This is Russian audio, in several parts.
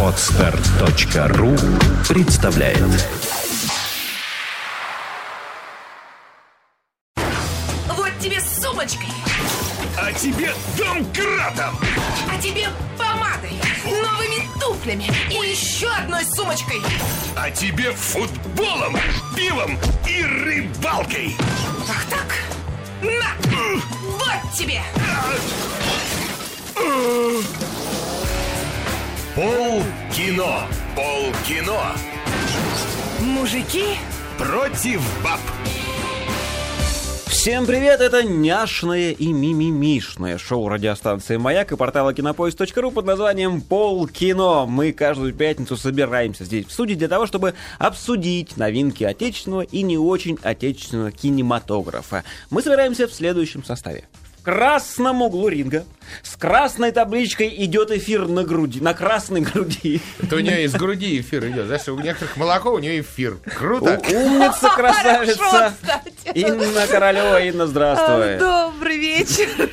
Отстар.ру представляет Вот тебе с сумочкой, А тебе домкратом! а тебе помадой, новыми туфлями и еще одной сумочкой. А тебе футболом, пивом и рыбалкой! Ах так? На! Вот тебе! Пол кино! Пол кино! Мужики, Против баб! Всем привет, это няшное и мимимишное шоу радиостанции «Маяк» и портала кинопоиск.ру под названием «Полкино». Мы каждую пятницу собираемся здесь в студии для того, чтобы обсудить новинки отечественного и не очень отечественного кинематографа. Мы собираемся в следующем составе. Красном углу ринга с красной табличкой идет эфир на груди, на красной груди. Это у нее из груди эфир идет. Знаешь, у некоторых молоко, у нее эфир. Круто. Умница, красавица. Хорошо. Инна Королева, Инна, здравствуй. добрый вечер.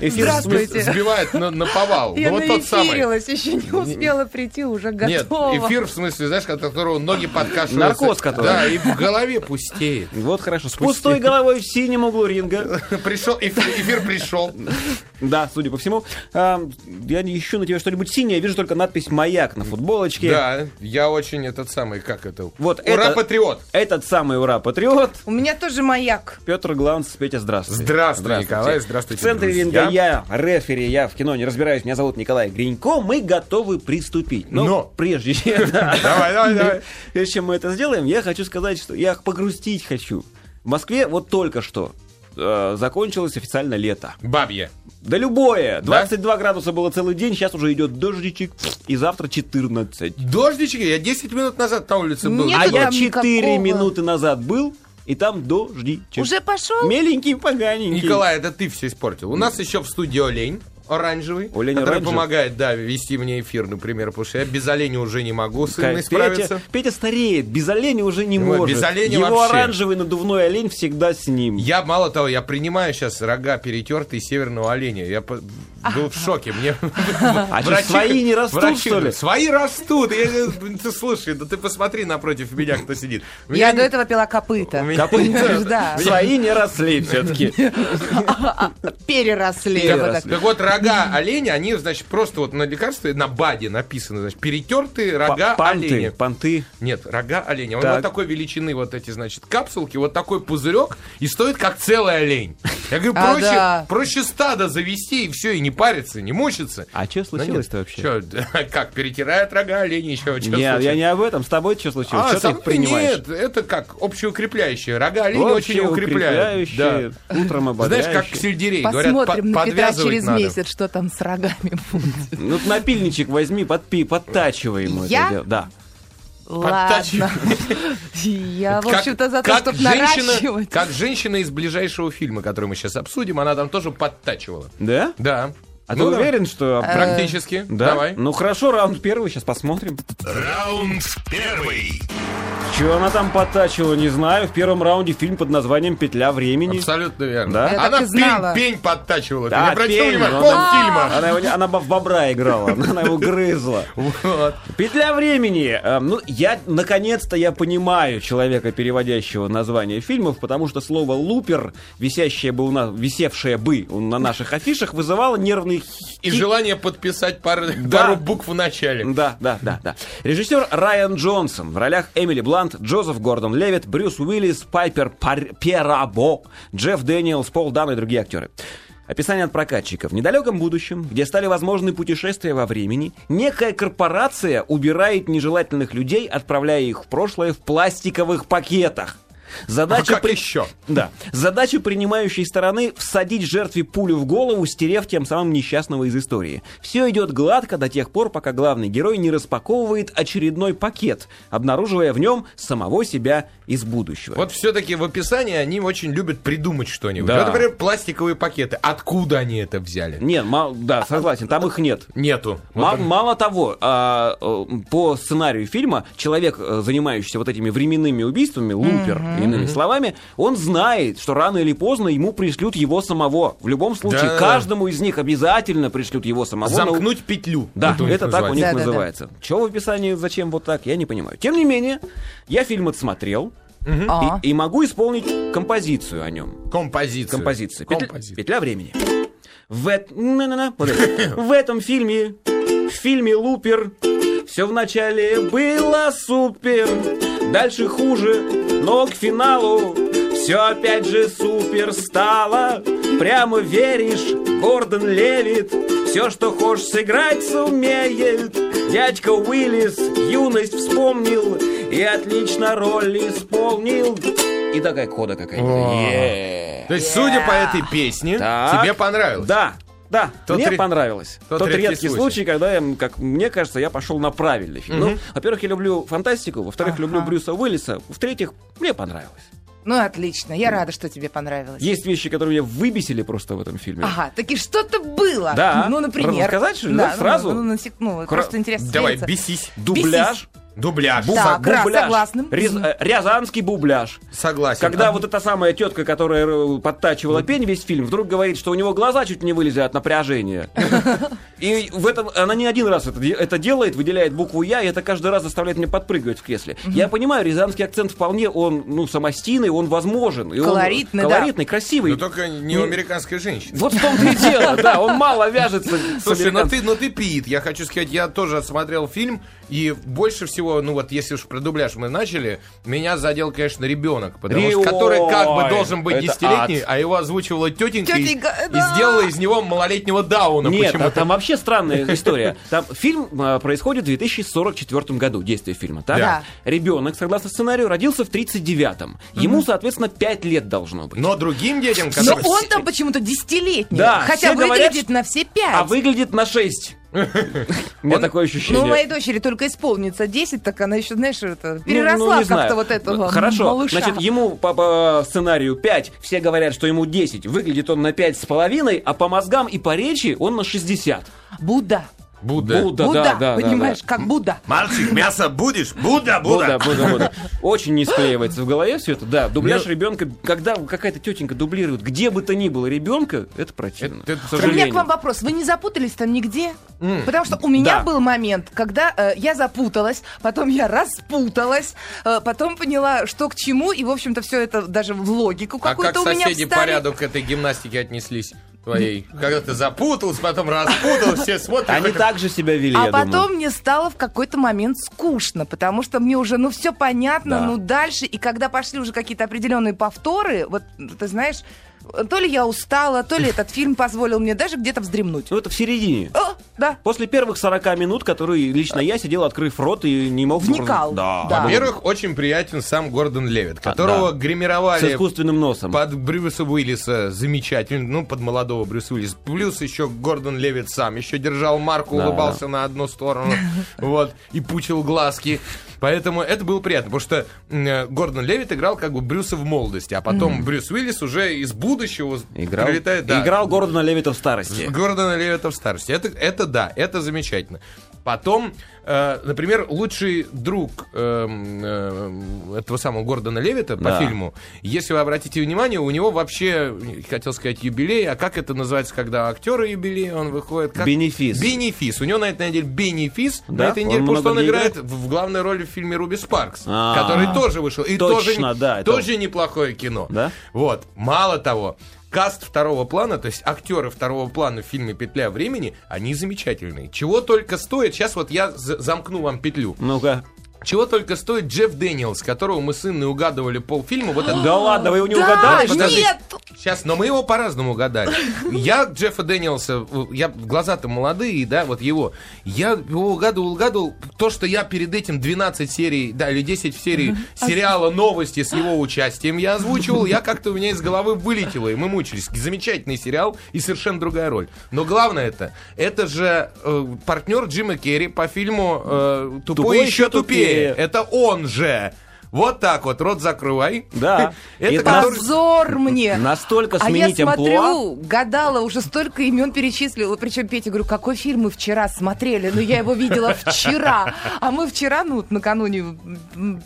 Эфир Здравствуйте. Сбивает на, на повал. Я ну вот тот самый. еще не успела прийти, уже Нет, готова. эфир в смысле, знаешь, от которого ноги подкашиваются. Наркоз который. Да, и в голове пустеет. Вот хорошо. С пустой головой в синем углу ринга. Пришел, эфир, эфир пришел. Да, судя по всему. А, я не ищу на тебе что-нибудь синее, вижу только надпись «Маяк» на футболочке. Да, я очень этот самый, как это? Вот Ура, это- патриот! Этот самый ура-патриот. У меня тоже маяк. Петр Гланц, Петя, здравствуйте. Здравствуй, Николай, здравствуйте, В центре друзья. ринга я, рефери, я в кино не разбираюсь, меня зовут Николай Гринько, мы готовы приступить. Но, Но. прежде чем... да, Давай, давай, давай. Прежде чем мы это сделаем, я хочу сказать, что я погрустить хочу. В Москве вот только что э, закончилось официально лето. Бабье. Да любое. 22 градуса было целый день, сейчас уже идет дождичек, и завтра 14. Дождички, я 10 минут назад на улице был. Нет А я там 4 никакого. минуты назад был, и там дождичек. Уже пошел? Меленький, поганенький. Николай, это ты все испортил. У нас еще в студии олень оранжевый, Олень который оранжевый? помогает, да, вести мне эфир, например, потому что я без оленя уже не могу с Петя, справиться. Петя стареет, без оленя уже не Ой, может. без оленя Его вообще. оранжевый надувной олень всегда с ним. Я, мало того, я принимаю сейчас рога перетертые северного оленя. Я по- был в шоке. Мне А что, свои не растут, врачи что ли? Свои растут. Я ты слушай, да ты посмотри напротив меня, кто сидит. У Я меня до этого пила копыта. у меня- Копытца. Да. Свои не росли все-таки. Переросли. Так вот, рога оленя, они, значит, просто вот на лекарстве, на БАДе написано, значит, перетертые рога Понты, оленя. понты. Нет, рога оленя. Он Так. вот такой величины, вот эти, значит, капсулки, вот такой пузырек, и стоит как целый олень. Я говорю, А, проще, да. проще стадо завести, и все, и не париться, не мучиться. А что случилось-то вообще? Че, как, перетирают рога оленя еще? Чё Нет, я случилось? не об этом. С тобой что случилось? А, что ты их мной принимаешь? Нет, это как общеукрепляющие. Рога оленя очень укрепляют. Укрепляющие, утром Знаешь, как ободряющие. сельдерей. Говорят, Посмотрим по- на Петра подвязывать через надо. Месяц, что там с рогами будет. Ну, напильничек возьми, подпи, подтачивай ему Я? это дело. Да. Ладно. Я, в общем-то, за то, как чтобы женщина, наращивать. Как женщина из ближайшего фильма, который мы сейчас обсудим, она там тоже подтачивала. Да? Да. А Ну ты да. уверен, что... Практически. Да? Давай. Ну хорошо, раунд первый, сейчас посмотрим. Раунд первый. Чего она там подтачивала, не знаю. В первом раунде фильм под названием «Петля времени». Абсолютно верно. Да? Я Она пень, пень подтачивала. Ты Да, не пень, внимания? ну, Полфильма. Она, его она в бобра играла, она его грызла. Вот. Петля времени. Э, Ну, я, наконец-то, я понимаю человека, переводящего название фильмов, потому что слово «лупер», висящее бы у нас, висевшее бы на наших афишах, вызывало нервный И желание подписать пару, Да. пару букв в начале. Да, да, да, да. Режиссер Райан Джонсон. В ролях Эмили Блант, Джозеф Гордон Левит, Брюс Уиллис, Пайпер Пар- Перабо, Джефф Дэниелс, Пол Дано и другие актеры. Описание от прокатчиков. В недалеком будущем, где стали возможны путешествия во времени, некая корпорация убирает нежелательных людей, отправляя их в прошлое в пластиковых пакетах. Задача А как еще? Да. Задача принимающей стороны всадить жертве пулю в голову, стерев тем самым несчастного из истории. Все идет гладко до тех пор, пока главный герой не распаковывает очередной пакет, обнаруживая в нем самого себя из будущего. Вот все-таки в описании они очень любят придумать что-нибудь. Да. Вот, например, пластиковые пакеты. Откуда они это взяли? Нет, мал- да, согласен, там их нет. Нету. Вот он- Мало того, а, э, по сценарию фильма человек, э, занимающийся вот этими временными убийствами, лупер, Иными словами, он знает, что рано или поздно ему пришлют его самого. В любом случае, Да. каждому из них обязательно пришлют его самого. на- Замкнуть петлю. Да, это так у них называется. Чего в описании, зачем вот так, я не понимаю. Тем не менее, я фильм отсмотрел А. и, и могу исполнить композицию о нем. Композиция. Композиция. Петля, Композиция. петля времени. В, эт- в этом фильме, в фильме Лупер, все вначале было супер, дальше хуже, но к финалу все опять же супер стало. Прямо веришь, Гордон Левит, все, что хочешь сыграть, сумеет. Дядька Уиллис юность вспомнил и отлично роль исполнил. И такая кода какая-то. То есть, судя по этой песне, тебе понравилось? Да, да, Тот мне ре- понравилось. тот Тот, редкий редкий случай. случай, когда, я, как мне кажется, я пошел на правильный фильм. Ну, во-первых, я люблю фантастику, во-вторых, люблю Брюса Уиллиса, в-третьих, мне понравилось. Ну, отлично. Я рада, что тебе понравилось. Есть вещи, которые меня выбесили просто в этом фильме. Ага, таки что-то было. Да. Ну, например. Рассказать, что ли, да, ну, сразу? Ну, ну, сек- ну, Кра- просто интересно. Давай, свериться. бесись. Дубляж. Сог- раз, бубляж. согласна. Рез- э, Рязанский бубляж. Согласен. Когда А, вот эта самая тетка, которая э, подтачивала пень весь фильм, вдруг говорит, что у него глаза чуть не вылезли от напряжения. И в этом она не один раз это, это делает, выделяет букву Я, и это каждый раз заставляет меня подпрыгивать в кресле. Я понимаю, рязанский акцент вполне, он, ну, самостийный, он возможен. И он Колоритный, да. колоритный, красивый. Но только не у американской женщины. Вот в том-то и дело, да, он мало вяжется Слушай, ну американцем. ты, ну ты Пит, я хочу сказать, я тоже смотрел фильм, и больше всего, ну вот если уж про дубляж мы начали, меня задел, конечно, ребенок, потому что Ой, который как бы должен быть десятилетний, а его озвучивала тетенька, и- Тетенька, и, да. сделала из него малолетнего Дауна Нет, почему-то. а там вообще странная история. Там фильм а, происходит в 2044 году, действие фильма, так? Да. Ребенок, согласно сценарию, родился в 39-м. Ему, соответственно, 5 лет должно быть. Но другим детям, Но которые... он там почему-то десятилетний. Да, Хотя выглядит на все пять. А выглядит на 6. У меня такое ощущение. Ну, у моей дочери только исполнится 10, так она еще, знаешь, это, Ну, переросла ну, знаю. как-то вот этого Хорошо, малыша. значит, ему по, по сценарию 5, все говорят, что ему 10. Выглядит он на 5 с половиной, а по мозгам и по речи он на 60. Будда. Будда. Будда, Будда, да, да, да, понимаешь, да. как Будда. Мальчик, мясо будешь? Будда, Будда, Будда, Будда. Очень не склеивается в голове все это. Да, дубляж Ну- ребенка, когда какая-то тетенька дублирует, где бы то ни было ребенка, это противно. Это- это- к У меня к вам вопрос. Вы не запутались там нигде? Потому что у меня Да. был момент, когда э, я запуталась, потом я распуталась, э, потом поняла, что к чему, и, в общем-то, все это даже в логику А как какую-то у меня соседи по встали. ряду к этой гимнастике отнеслись твоей? Когда ты запутался, потом распутал, все смотрят. Они хоть- так же себя вели, А потом думаю. мне стало в какой-то момент скучно, потому что мне уже, ну, все понятно, Да. ну, дальше, и когда пошли уже какие-то определенные повторы, вот, ты знаешь, то ли я устала, то ли этот фильм позволил мне даже где-то вздремнуть. Ну, это в середине. О, да. После первых 40 минут, которые лично я сидел, открыв рот и не мог... Вникал, Да. да. Во-первых, очень приятен сам Гордон Левит, которого А, да. С гримировали искусственным носом. под Брюса Уиллиса замечательно, ну, под молодого Брюса Уиллиса. Плюс еще Гордон Левит сам еще держал марку, Да, улыбался на одну сторону, вот, и пучил глазки. Поэтому это было приятно, потому что э, Гордон Левит играл как бы Брюса в молодости, а потом Брюс Уиллис уже из будущего Играл, прилетает. да, играл Гордона Левита в старости. Гордона Левита в старости. Это, это да, это замечательно. Потом, э, например, лучший друг эм, э, этого самого Гордона Левита по Да. фильму, если вы обратите внимание, у него вообще, хотел сказать, юбилей, а как это называется, когда актеры юбилей, он выходит? Как? Бенефис. Бенефис. У него на этой неделе бенефис Да? на этой неделе, Он потому что он играет в главной роли в фильме Руби Спаркс, А. который тоже вышел. И Точно, тоже, да, это- тоже неплохое кино. Да? Вот. Мало того, каст второго плана, то есть актеры второго плана в фильме «Петля времени», они замечательные. Чего только стоит, сейчас вот я за- замкну вам петлю. Ну-ка. Чего только стоит Джефф Дэниелс, которого мы с Инной угадывали полфильма. Вот это... Да ладно, вы его не Да, угадали? подожди. нет! Сейчас, но мы его по-разному угадали. Я Джеффа Дэниелса, я глаза-то молодые, да, вот его. Я его угадывал, угадывал. То, что я перед этим 12 серий, да, или 10 серий сериала «Новости» с его участием я озвучивал, я как-то у меня из головы вылетело, и мы мучились. Замечательный сериал и совершенно другая роль. Но главное это, это же э, партнер Джима Керри по фильму э, «Тупой, «Тупой еще тупее». Это он же. Вот так вот, рот закрывай. Да. Это который- Позор мне! Настолько А я сменить амплуа. смотрю, гадала, уже столько имен перечислила. Причем Петя, говорю, какой фильм мы вчера смотрели? Ну, я его видела вчера. А мы вчера, ну, вот накануне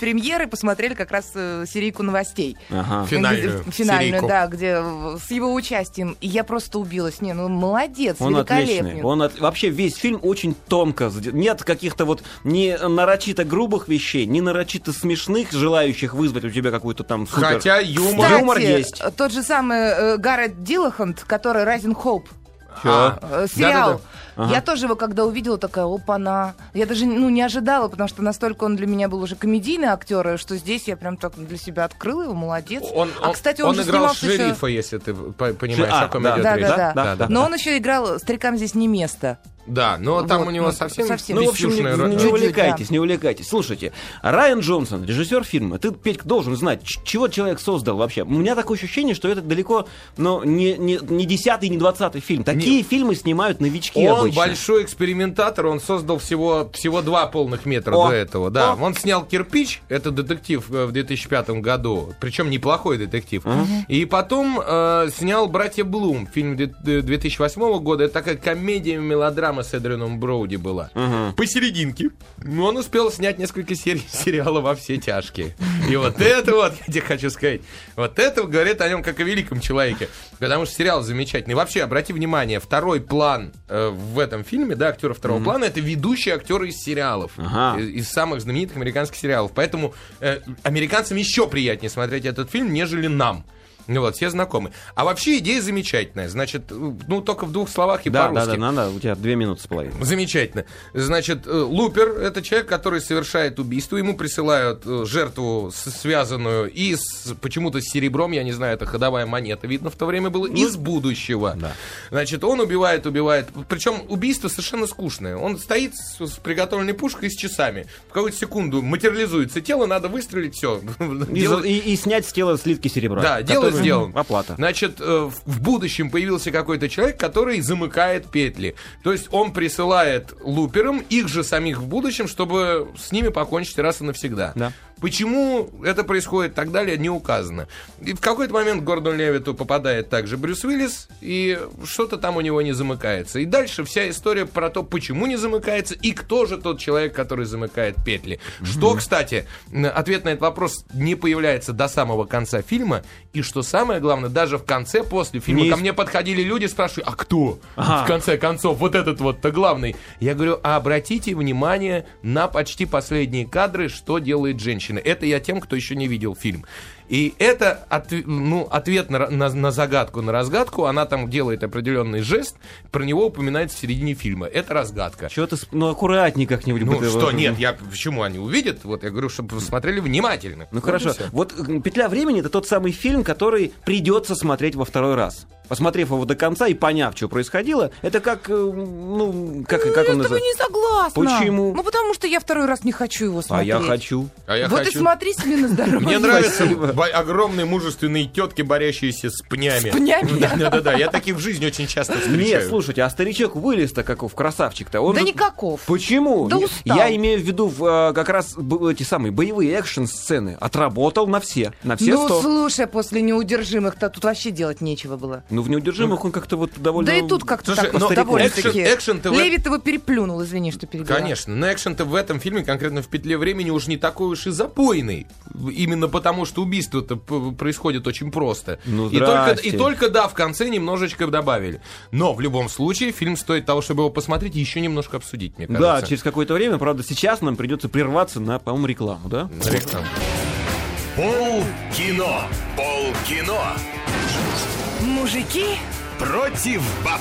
премьеры, посмотрели как раз э, серийку новостей. Ага. Финальную Где- Финальную, серийку. да, где с его участием. И я просто убилась. Не, ну, молодец, Он великолепный. отличный. Он от- Вообще весь фильм очень тонко. Нет каких-то вот не нарочито грубых вещей, не нарочито смешных, желающих вызвать у тебя какую-то там супер... Хотя юмор... Кстати, Юмор есть. тот же самый э, Гаррет Диллахант, который Rising Hope, А, э, сериал. да-да-да. Ага. Я тоже его, когда увидела, такая, опа-на. Я даже ну, не ожидала, потому что настолько он для меня был уже комедийный актер, и что здесь я прям так для себя открыла его, молодец. Он, а, кстати, он, он же играл снимался еще- шерифа, если ты по- понимаешь, А, о ком да, идет Да, речь. да, да. Да, да. Но он еще играл «Старикам здесь не место». Да, но там Вот, у него ну, совсем, совсем. Ну, в общем, не, не увлекайтесь, да. не увлекайтесь. Слушайте, Райан Джонсон, режиссер фильма, ты, Петька, должен знать, чего человек создал вообще. У меня такое ощущение, что это далеко, ну, не, не, не 10 не 20 фильм. Такие фильмы снимают новички Он обычно. большой экспериментатор, он создал всего, всего два полных метра О, до этого. Да, о. он снял «Кирпич», это детектив э, в 2005 году, причем неплохой детектив. И потом э, снял «Братья Блум», фильм де- де- 2008 года. Это такая комедия-мелодрама с Эдрианом Броуди была. Посерединке. Ну, Он успел снять несколько серий сериала «Во все тяжкие». И вот это вот, я тебе хочу сказать, вот это говорит о нем как о великом человеке. Потому что сериал замечательный. Вообще, обрати внимание, второй план э, в этом фильме, да, актера второго плана, это ведущие актеры из сериалов. Ага. Из, из самых знаменитых американских сериалов. Поэтому э, американцам еще приятнее смотреть этот фильм, нежели нам. Ну вот, все знакомы. А вообще идея замечательная. Значит, э, ну только в двух словах и Да, да, по-русски. да, надо, у тебя две минуты с половиной. Замечательно. Значит, э, Лупер — это человек, который совершает убийство. Ему присылают э, жертву, связанную и с, почему-то с серебром, я не знаю, это ходовая монета, видно, в то время было, из будущего. Да. Значит, он убивает, убивает. Причем убийство совершенно скучное. Он стоит с, с приготовленной пушкой с часами. В какую-то секунду материализуется тело, надо выстрелить, все. И, и- и снять с тела слитки серебра. Да, дело Сделано. Оплата. Значит, э, в будущем появился какой-то человек, который замыкает петли. То есть он присылает луперам их же самих в будущем, чтобы с ними покончить раз и навсегда. Да. Почему это происходит и так далее, не указано. И в какой-то момент к Гордону Левиту попадает также Брюс Уиллис, и что-то там у него не замыкается. И дальше вся история про то, почему не замыкается, и кто же тот человек, который замыкает петли. Что, кстати, ответ на этот вопрос не появляется до самого конца фильма, и что самое главное, даже в конце, после фильма, Не ко мне подходили люди, спрашивали, а кто? Ага. В конце концов, вот этот вот-то главный. Я говорю, а обратите внимание на почти последние кадры, что делает женщина. Это я тем, кто еще не видел фильм. И это отв- ну, ответ на, на- на загадку, на разгадку. Она там делает определенный жест, про него упоминается в середине фильма. Это разгадка. С- ну, аккуратней как-нибудь. Ну что, вот- нет, я почему они увидят? Вот я говорю, чтобы смотрели внимательно. Ну Вот хорошо. Вот «Петля времени» — это тот самый фильм, который придется смотреть во второй раз. Посмотрев его до конца и поняв, что происходило, это как, э, ну, как, Ну, как я он с тобой называется? не согласна. Почему? Ну, потому что я второй раз не хочу его А смотреть. я хочу. А я вот хочу. и смотри себе на здоровье. Мне бо- огромные мужественные тетки, борящиеся с пнями. С пнями? Да, да, да, да. Я таких в жизни очень часто встречаю. Нет, слушайте, а старичок вылез-то каков, красавчик-то. Он Да же- никаков. Почему? Да Я- устал. Я имею в виду э, как раз эти самые боевые экшн-сцены. Отработал на все. На все ну, сто. слушай, после неудержимых-то тут вообще делать нечего было. Ну, в неудержимых он как-то вот довольно... Да и тут как-то Слушай, так вот довольно-таки. Левит его переплюнул, извини, что перебила. Конечно, но экшен-то в этом фильме, конкретно в «Петле времени», уж не такой уж и запойный. Именно потому, что убийство-то п- происходит очень просто. Ну, и, только, и только, да, в конце немножечко добавили. Но в любом случае фильм стоит того, чтобы его посмотреть и еще немножко обсудить, мне Да, кажется. через какое-то время, правда, сейчас нам придется прерваться на, по-моему, рекламу, да? На рекламу. Пол кино. Пол кино. Мужики Против баб.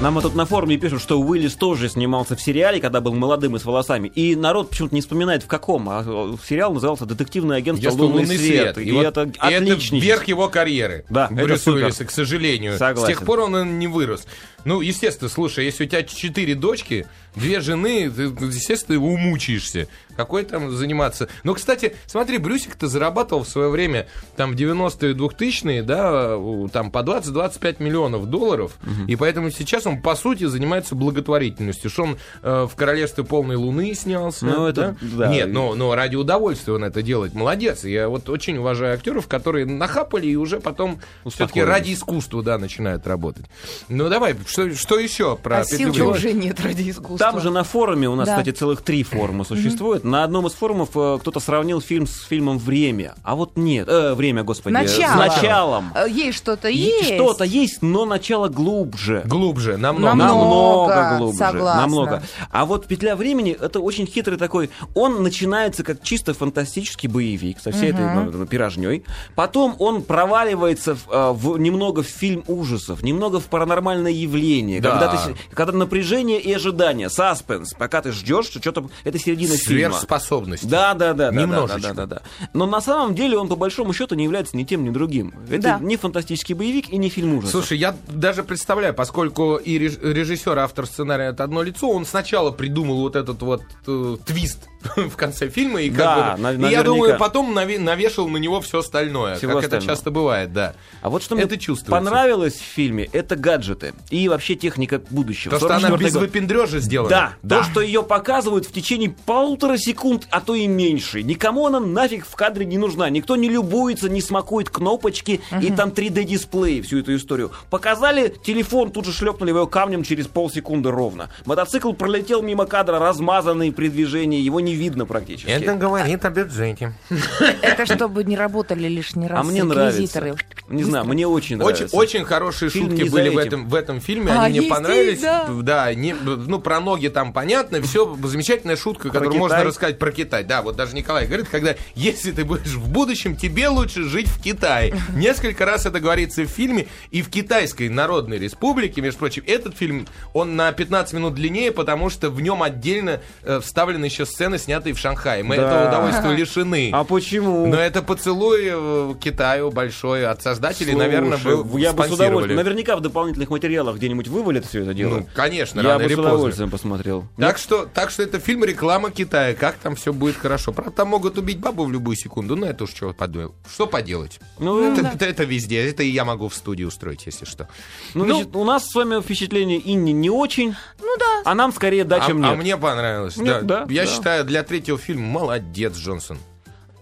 Нам вот тут на форуме пишут, что Уиллис тоже снимался в сериале, когда был молодым и с волосами. И народ почему-то не вспоминает, в каком. А э, сериал назывался «Детективное агентство Агентство Лунный, «Лунный свет». свет». И, вот это и это верх его карьеры. Да, это Брюса супер. Уиллиса, к сожалению. Согласен. С тех пор он не вырос. Ну, естественно, слушай, если у тебя четыре дочки, две жены, ты, естественно, его умучаешься. Какой там заниматься? Ну, кстати, смотри, Брюсик-то зарабатывал в свое время, там, в 90-е, 2000-е, да, там, по 20-25 миллионов долларов, и поэтому сейчас он по сути, занимается благотворительностью. Что он э, в «Королевстве полной луны» снялся. Ну, это- да. Нет, но, но ради удовольствия он это делает. Молодец. Я вот очень уважаю актеров, которые нахапали и уже потом все-таки ради искусства, да, начинают работать. Ну, давай, что, что еще про А сил уже нет ради искусства. Там же на форуме, у нас, Да. кстати, целых три форума существует. На одном из форумов э, кто-то сравнил фильм с фильмом «Время». А вот нет. Э, «Время», господи. Начало. С началом. Э, Есть что-то есть. Что-то есть, но начало глубже. Глубже, намного. Намного. Намного глубже. согласна. Намного. А вот «Петля времени» — это очень хитрый такой... Он начинается как чисто фантастический боевик со всей этой ну, пирожней. Потом он проваливается в, э, в- немного в фильм ужасов, немного в паранормальное явление. Да. Когда, ты, когда напряжение и ожидание, саспенс, пока ты ждешь, что что-то... Это середина фильма. Сверхспособность. Да, да, да, Немножечко. да, да, да, да. Но на самом деле он по большому счету не является ни тем, ни другим. Это Да. не фантастический боевик и не фильм ужасов. Слушай, я даже представляю, поскольку и реж- режиссер, и автор сценария это одно лицо, он сначала придумал вот этот вот э, твист в конце фильма, и, как Да, бы- на- и я наверняка. думаю, потом наве- навешал на него все остальное, Всего как это остального. часто бывает, да. А вот что это мне чувствуется. понравилось в фильме, это гаджеты и вообще техника будущего. То, что она 44-й без год. выпендрежа сделана. Да, то, что ее показывают в течение полутора секунд, а то и меньше. Никому она нафиг в кадре не нужна. Никто не любуется, не смакует кнопочки и там 3D-дисплей, всю эту историю. Показали телефон, тут же шлепнули его камнем через полсекунды ровно. Мотоцикл пролетел мимо кадра, размазанный при движении, его не видно практически. Это говорит о бюджете. Это чтобы не работали лишний раз А мне нравится. реквизиторы. Не знаю, мне очень Очень, нравится. очень хорошие шутки не были в этом, в этом фильме, А, они мне понравились. да. не- ну, про ноги там понятно, все замечательная шутка, которую можно рассказать про Китай. Да, вот даже Николай говорит, когда если ты будешь в будущем, тебе лучше жить в Китае. Несколько раз это говорится в фильме, и в Китайской Народной Республике, между прочим, этот фильм, он на 15 минут длиннее, потому что в нем отдельно э, вставлены еще сцены, снятые в Шанхае. Мы Да. этого удовольствия лишены. А почему? Но это поцелуй э, Китаю большой от создателей, наверное, был Слушай, я бы с удовольствием. Наверняка в дополнительных материалах где-нибудь вывалят все это дело. Ну, конечно, я рано бы или с поздно. удовольствием посмотрел. Так что, так что это фильм реклама Китая. Как там все будет хорошо. Правда, там могут убить бабу в любую секунду. Но это уж что, подумал. что поделать. Ну, это, это- это везде. Это и я могу в студии устроить, если что. Ну, Ну, значит, у нас с вами впечатление Инни не очень, Ну да. а нам скорее да, а, чем а нет. мне понравилось. Нет, да. да, я да. считаю, для третьего фильма молодец Джонсон.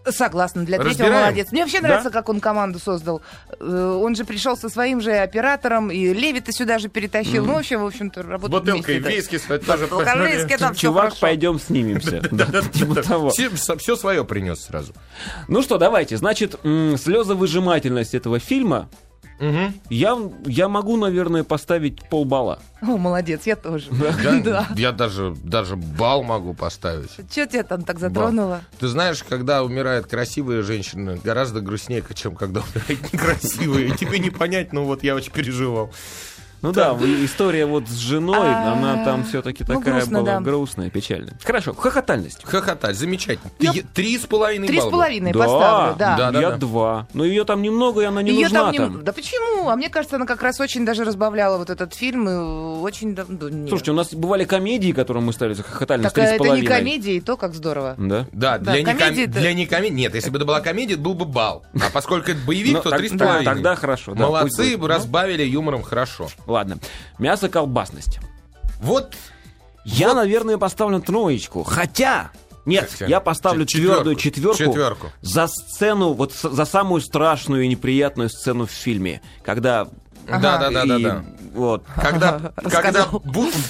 Согласна, для третьего Разбираем? молодец. Мне вообще нравится, как он команду создал. Э, Он же пришел со своим же оператором, и Левита сюда же перетащил. Ну, вообще, в общем-то, работают Бутылка вместе. виски своей тоже. Виски, там Чувак, пойдем снимемся. Да. Все, свое принес сразу. Ну что, давайте. Значит, слезовыжимательность этого фильма Мгм. я, я могу, наверное, поставить полбалла. О, молодец, я тоже. Да, Да. Я даже, даже бал могу поставить. Что тебя там так затронуло? Ты знаешь, когда умирает красивая женщина, гораздо грустнее, чем когда умирает некрасивая. Тебе не понять, но вот я очень переживал. Ну да, история вот с женой, А, она там все-таки ну, такая была грустная, печальная. Хорошо, хохотальность. Хохотать, замечательно. Три с половиной Три с балла. половиной поставлю, да. Я два. Но ее там немного, и она не нужна там не- Да почему? А мне кажется, она как раз очень даже разбавляла вот этот фильм. И очень давно. нет. Слушайте, у нас бывали комедии, которые мы ставили за хохотальность так три с это не половиной. комедия, и то как здорово. Да? Да, для, для некомедии... Нет, если бы это была комедия, это был бы бал. А поскольку это боевик, Ну, то три с половиной. тогда хорошо, Молодцы, разбавили юмором хорошо. Ладно. Мясо-колбасность. Вот Я, наверное, поставлю троечку. Хотя... Нет, Хотя. я поставлю Чет- твердую четверку. четверку, Четверку. за сцену, вот за самую страшную и неприятную сцену в фильме, когда Да, да, да, да, и да. Вот. Когда, когда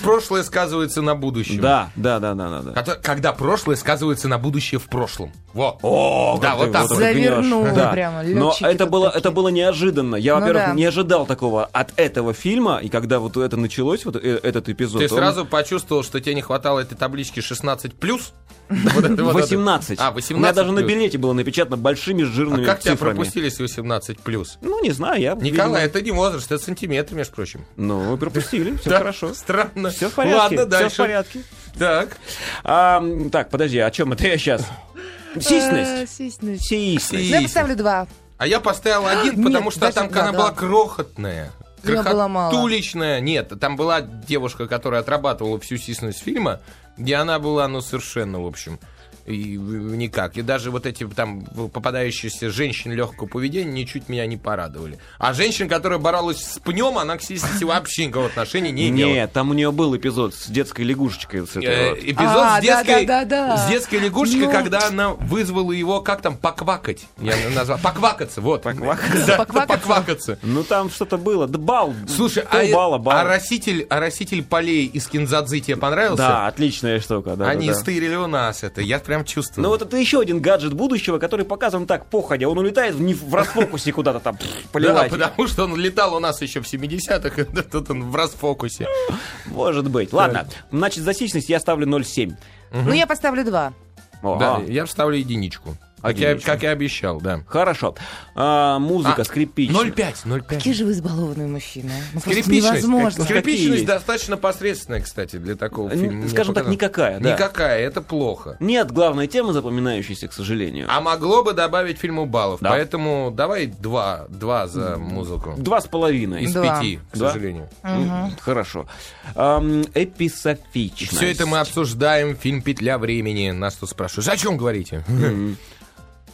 прошлое сказывается на будущем. Да, да, да, да, да. да. Кото- Когда прошлое сказывается на будущее в прошлом. Во. О, Да, вот так вот. Завернула Да. прямо, Но это было, такие. это было неожиданно. Я, Ну во-первых, да. не ожидал такого от этого фильма, и когда вот это началось, вот э, этот эпизод, Ты он- сразу почувствовал, что тебе не хватало этой таблички 16 плюс? Вот это вот это. 18. А, У 18 меня даже на билете было напечатано большими А жирными как тебя пропустили с 18 плюс? Ну, не знаю, я... Николай, видимо, это не возраст, это сантиметры, между прочим. Ну, вы пропустили, все Да, хорошо. Странно. Все в порядке. Ладно, Все дальше. в порядке. Так. А, так, подожди, о чем это я сейчас? Э, Сисьность. Сисьность. Сисьность. Ну, я поставлю два. А я поставил один, Нет, потому что там она была крохотная. Крохотуличная. Нет, там была девушка, которая отрабатывала всю сисьность фильма, где она была, ну, совершенно, в общем. И никак. И даже вот эти там попадающиеся женщин легкого поведения ничуть меня не порадовали. А женщина, которая боролась с пнем, она к сисисе вообще никакого отношения не имела. Нет, там у нее был эпизод с детской лягушечкой. с этой Э, вот. Эпизод А, с, детской, да, да, да, да. с детской лягушечкой, Ну. когда она вызвала его, как там, поквакать. Я назвал. Поквакаться, вот. Поквакаться? Да, Поквакаться? поквакаться. Ну там что-то было. Да бал. Слушай, а, балла, бал. а раститель, а раститель полей из Кинзадзи тебе понравился? Да, отличная штука. Да, Они да, да. стырили у нас это, я прям чувствую. Ну вот это еще один гаджет будущего, который показан так, походя. Он улетает в, не в расфокусе куда-то там пф, да, поливать. потому что он летал у нас еще в 70-х, и тут он в расфокусе. Может быть. Ладно, значит, за я ставлю 0,7. Ну, я поставлю два. О, Да, я вставлю единичку. Как я, как я обещал, да. Хорошо. А, музыка А, скрипичная. 0,5, 0,5. Какие же вы избалованные мужчины. Ну, просто Скрипичность, невозможно. Какие скрипичность есть? достаточно посредственная, кстати, для такого фильма. скажем так, никакая, да. Никакая, это плохо. Нет главной темы, запоминающейся, к сожалению. А могло бы добавить фильму баллов. Да. Поэтому давай два, два за музыку. Два с половиной. Из Два. пяти, к Да? сожалению. М, Хорошо. Ам, эписофичность. Все это мы обсуждаем. Фильм «Петля времени». Нас тут спрашивают. О чем говорите?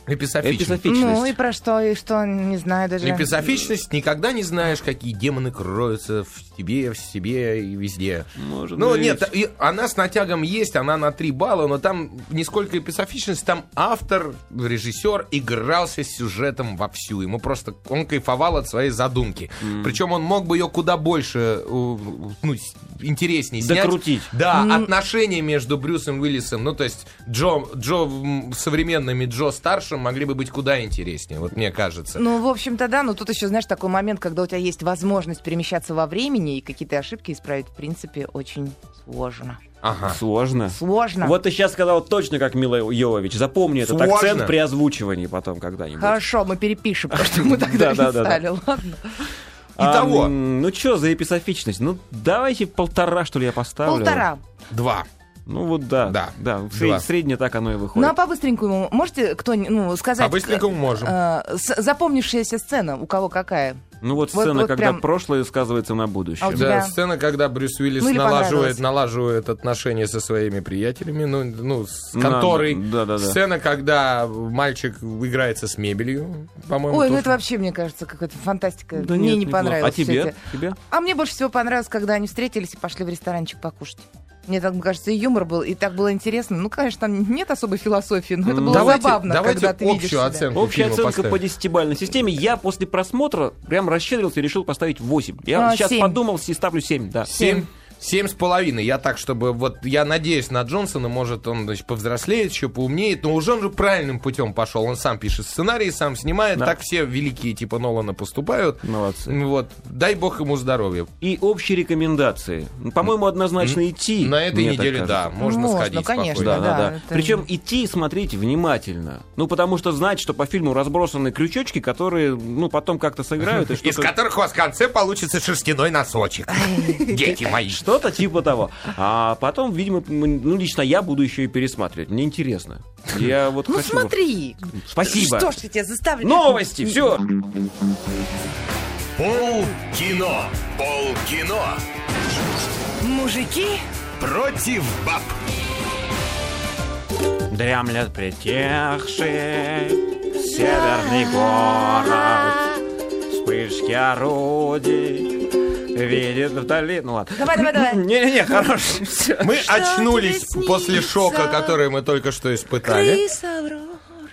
Эписофичность. Эписофичность. Ну и про что, и что, не знаю даже. Эписофичность никогда не знаешь, какие демоны кроются в тебе, в себе и везде. Может ну, быть. нет, и она с натягом есть, она на 3 балла, но там не сколько эписофичность, там автор, режиссер игрался с сюжетом вовсю. Ему просто, он кайфовал от своей задумки. Причем он мог бы ее куда больше, ну, интереснее снять. Докрутить. Да, отношения между Брюсом Уиллисом, ну, то есть Джо, Джо м, современным и Старшим могли бы быть куда интереснее, вот мне кажется. Ну, в общем-то, да, но тут еще, знаешь, такой момент, когда у тебя есть возможность перемещаться во времени и какие-то ошибки исправить, в принципе, очень сложно. Ага. Сложно. Сложно. Вот ты сейчас сказал точно как Мила Йовович. Запомни этот Сложно. акцент при озвучивании потом когда-нибудь. Хорошо, мы перепишем то, что мы тогда Да-да-да-да. писали, ладно? Итого. Ам, ну что за эписофичность? Ну давайте полтора, что ли, я поставлю. Полтора. Два. Ну вот да. Да. Да, в сред- среднее так оно и выходит. Ну, а по-быстренькому можете кто ну, сказать... По-быстренькому можем. э, с- запомнившаяся сцена, у кого какая? Ну вот вот- сцена, вот когда прям- прошлое сказывается на будущее. А Да, сцена, когда Брюс Уиллис Ну, налаживает, налаживает отношения со своими приятелями, ну, ну с На- конторой. да-да-да. Сцена, когда мальчик играется с мебелью, по-моему. Ой, ну тоже. это вообще, мне кажется, какая-то фантастика. Да мне нет, не неплохо. понравилось. А тебе? Тебе? А мне больше всего понравилось, когда они встретились и пошли в ресторанчик покушать. Мне так кажется, и юмор был, и так было интересно. Ну, конечно, там нет особой философии, но это было Давайте- забавно, давайте когда ты видишь общую себя. оценку. Общая фильма оценка поставим. по десятибалльной системе. Я после просмотра прям расщедрился и решил поставить 8. Я А, сейчас семь. подумал и ставлю 7, да. Семь. Семь с половиной. Я так, чтобы вот я надеюсь на Джонсона, может он значит, повзрослеет, еще поумнеет, но уже он же правильным путем пошел. Он сам пишет сценарий, сам снимает. Да. Так все великие типа Нолана поступают. Молодцы. Вот. Дай бог ему здоровья. И общие рекомендации. По-моему, однозначно идти. На этой неделе, да, можно, Можно, сходить конечно, спокойно. Да, да, да, да. это- Причем идти и смотреть внимательно. Ну, потому что знать, что по фильму разбросаны крючочки, которые, ну, потом как-то сыграют. И Из которых у вас в конце получится шерстяной носочек. Дети мои. Что-то типа того. А потом, видимо, ну, лично я буду еще и пересматривать. Мне интересно. Я вот Ну, хочу... смотри. Спасибо. Что ж я тебя заставлю? Новости, все. Пол кино. Пол кино. Мужики, Против баб. Дремлет притихший северный город. Вспышки орудий видит вдали. Ну ладно. Давай, давай, давай. Не-не-не, хорош. Мы очнулись после шока, который мы только что испытали.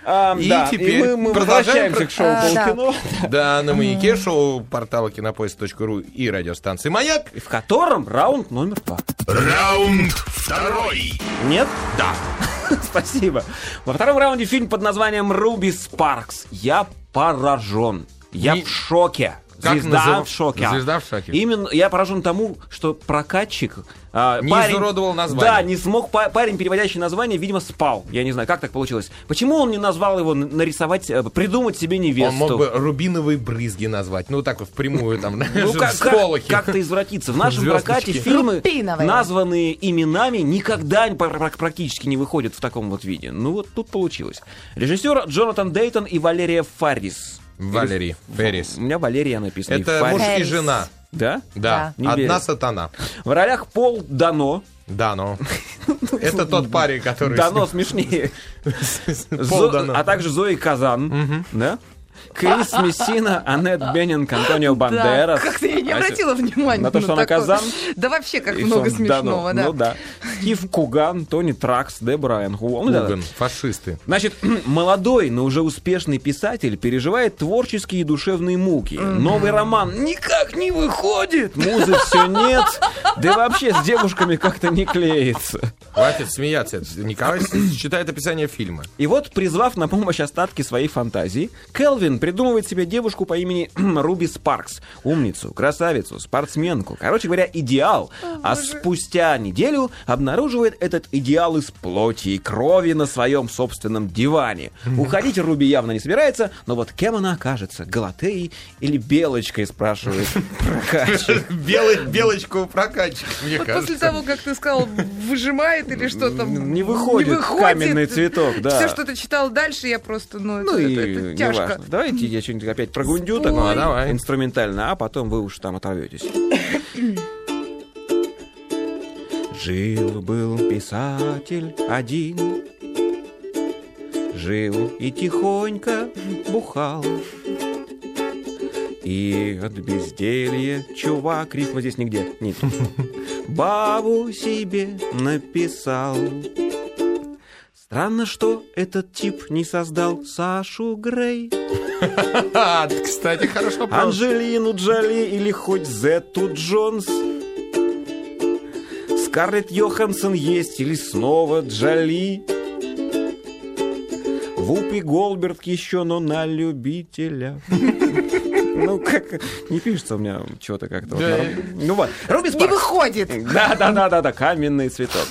А, И да, теперь мы, мы продолжаем к шоу А, да. Да, на маяке шоу портала кинопоиск.ру и радиостанции «Маяк». в котором раунд номер два. Раунд второй. Нет? Да. Спасибо. Во втором раунде фильм под названием «Руби Спаркс». Я поражен. Я Не- в шоке. Как Звезда назыв- в шоке. Звезда в шоке. Именно я поражен тому, что прокатчик... а, Не парень- изуродовал название. Да, не смог па- парень, переводящий название, видимо, спал. Я не знаю, как так получилось. Почему он не назвал его, нарисовать, э, придумать себе невесту? Он мог бы рубиновые брызги назвать. Ну, так вот, впрямую там, Ну, как, с как, полохи. как-то извратиться. В нашем прокате фильмы, названные именами, никогда практически не выходят в таком вот виде. Ну вот тут получилось. Режиссер Джонатан Дейтон и Валерия Фаррис. Валерий Феррис. У меня Валерия написано. и Это Фаррис. муж и жена. Да? Да, верю. одна сатана. В ролях Пол Дано, Да, но... Это тот парень, который... Дано смешнее. Дано. А также Зои Казан. Да? Крис Мессина, Аннет Беннинг, Антонио Бандерас. Да, как-то я не обратила внимания на то, что она казан? Да вообще, как И много смешного, да. Ну да. Стив Куган, Тони Тракс, Дебра Энгуон. Ну да. Уган, фашисты. Значит, молодой, но уже успешный писатель переживает творческие и душевные муки. Новый роман никак не выходит, музы все нет, да и вообще с девушками как-то не клеится. Хватит смеяться. Николай читает описание фильма. И вот, призвав на помощь остатки своей фантазии, Келвин придумывает себе девушку по имени Руби Спаркс. Умницу, красавицу, спортсменку. Короче говоря, идеал. А спустя неделю обнаруживает этот идеал из плоти и крови на своем собственном диване. Уходить Руби явно не собирается, но вот кем она окажется? Галатеей или Белочкой, спрашивает прокач. Белый, белочку прокачки, мне Вот кажется. после того, как ты сказал, выжимает или что там. Не выходит каменный цветок, да. Все, что ты читал дальше, я просто, ну, это, Ну тяжко. Давайте я что-нибудь опять прогундю такое Ну, давай. инструментально, а потом вы уж там оторветесь. Жил-был писатель один, Жил и тихонько бухал. И от безделья чувак, рифма здесь нигде, нет. Бабу себе написал. Странно, что этот тип не создал Сашу Грей, А, кстати, хорошо вопрос. Анжелину Джоли или хоть Зетту Джонс. Скарлетт Йоханссон есть или снова Джоли. Вупи Голберт еще, но на любителя. Ну, как... Не пишется у меня чего-то как-то. вот Да. норм- Ну вот. Руби Не выходит. Да, да, да, да, да, каменный цветок.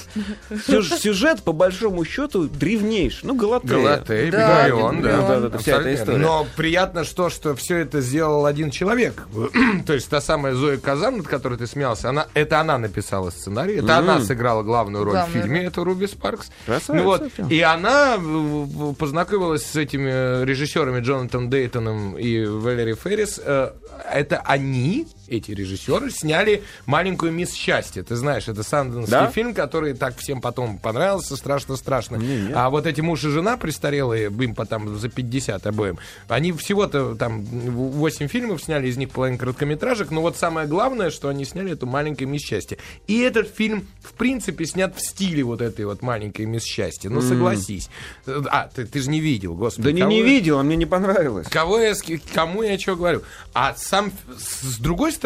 Сюж- Сюжет, по большому счету, древнейший. Ну, Галатея. Галатей, Да, Пигмалион, да. Да, да, да, вся эта история. Но приятно, что, что все это сделал один человек. То есть та самая Зоя Казан, над которой ты смеялся, она, это она написала сценарий, это она сыграла главную роль в Главную фильме, это Руби Спаркс. Красавица Ну вот, и она э, познакомилась с этими режиссерами Джонатаном Дейтоном и Валери Феррис. Э, Это они, эти режиссеры, сняли «Маленькую мисс Счастье». Ты знаешь, это санденский Да? фильм, который так всем потом понравился, страшно-страшно. А вот эти муж и жена престарелые, им потом за 50 обоим, они всего-то там 8 фильмов сняли, из них половина короткометражек, но вот самое главное, что они сняли, это «Маленькое мисс Счастье». И этот фильм, в принципе, снят в стиле вот этой вот «Маленькой мисс Счастье». Ну, согласись. А, ты, ты же не видел, господи. Да не, не видел, а мне не понравилось. Кого я, кому я что говорю? А сам, с другой стороны,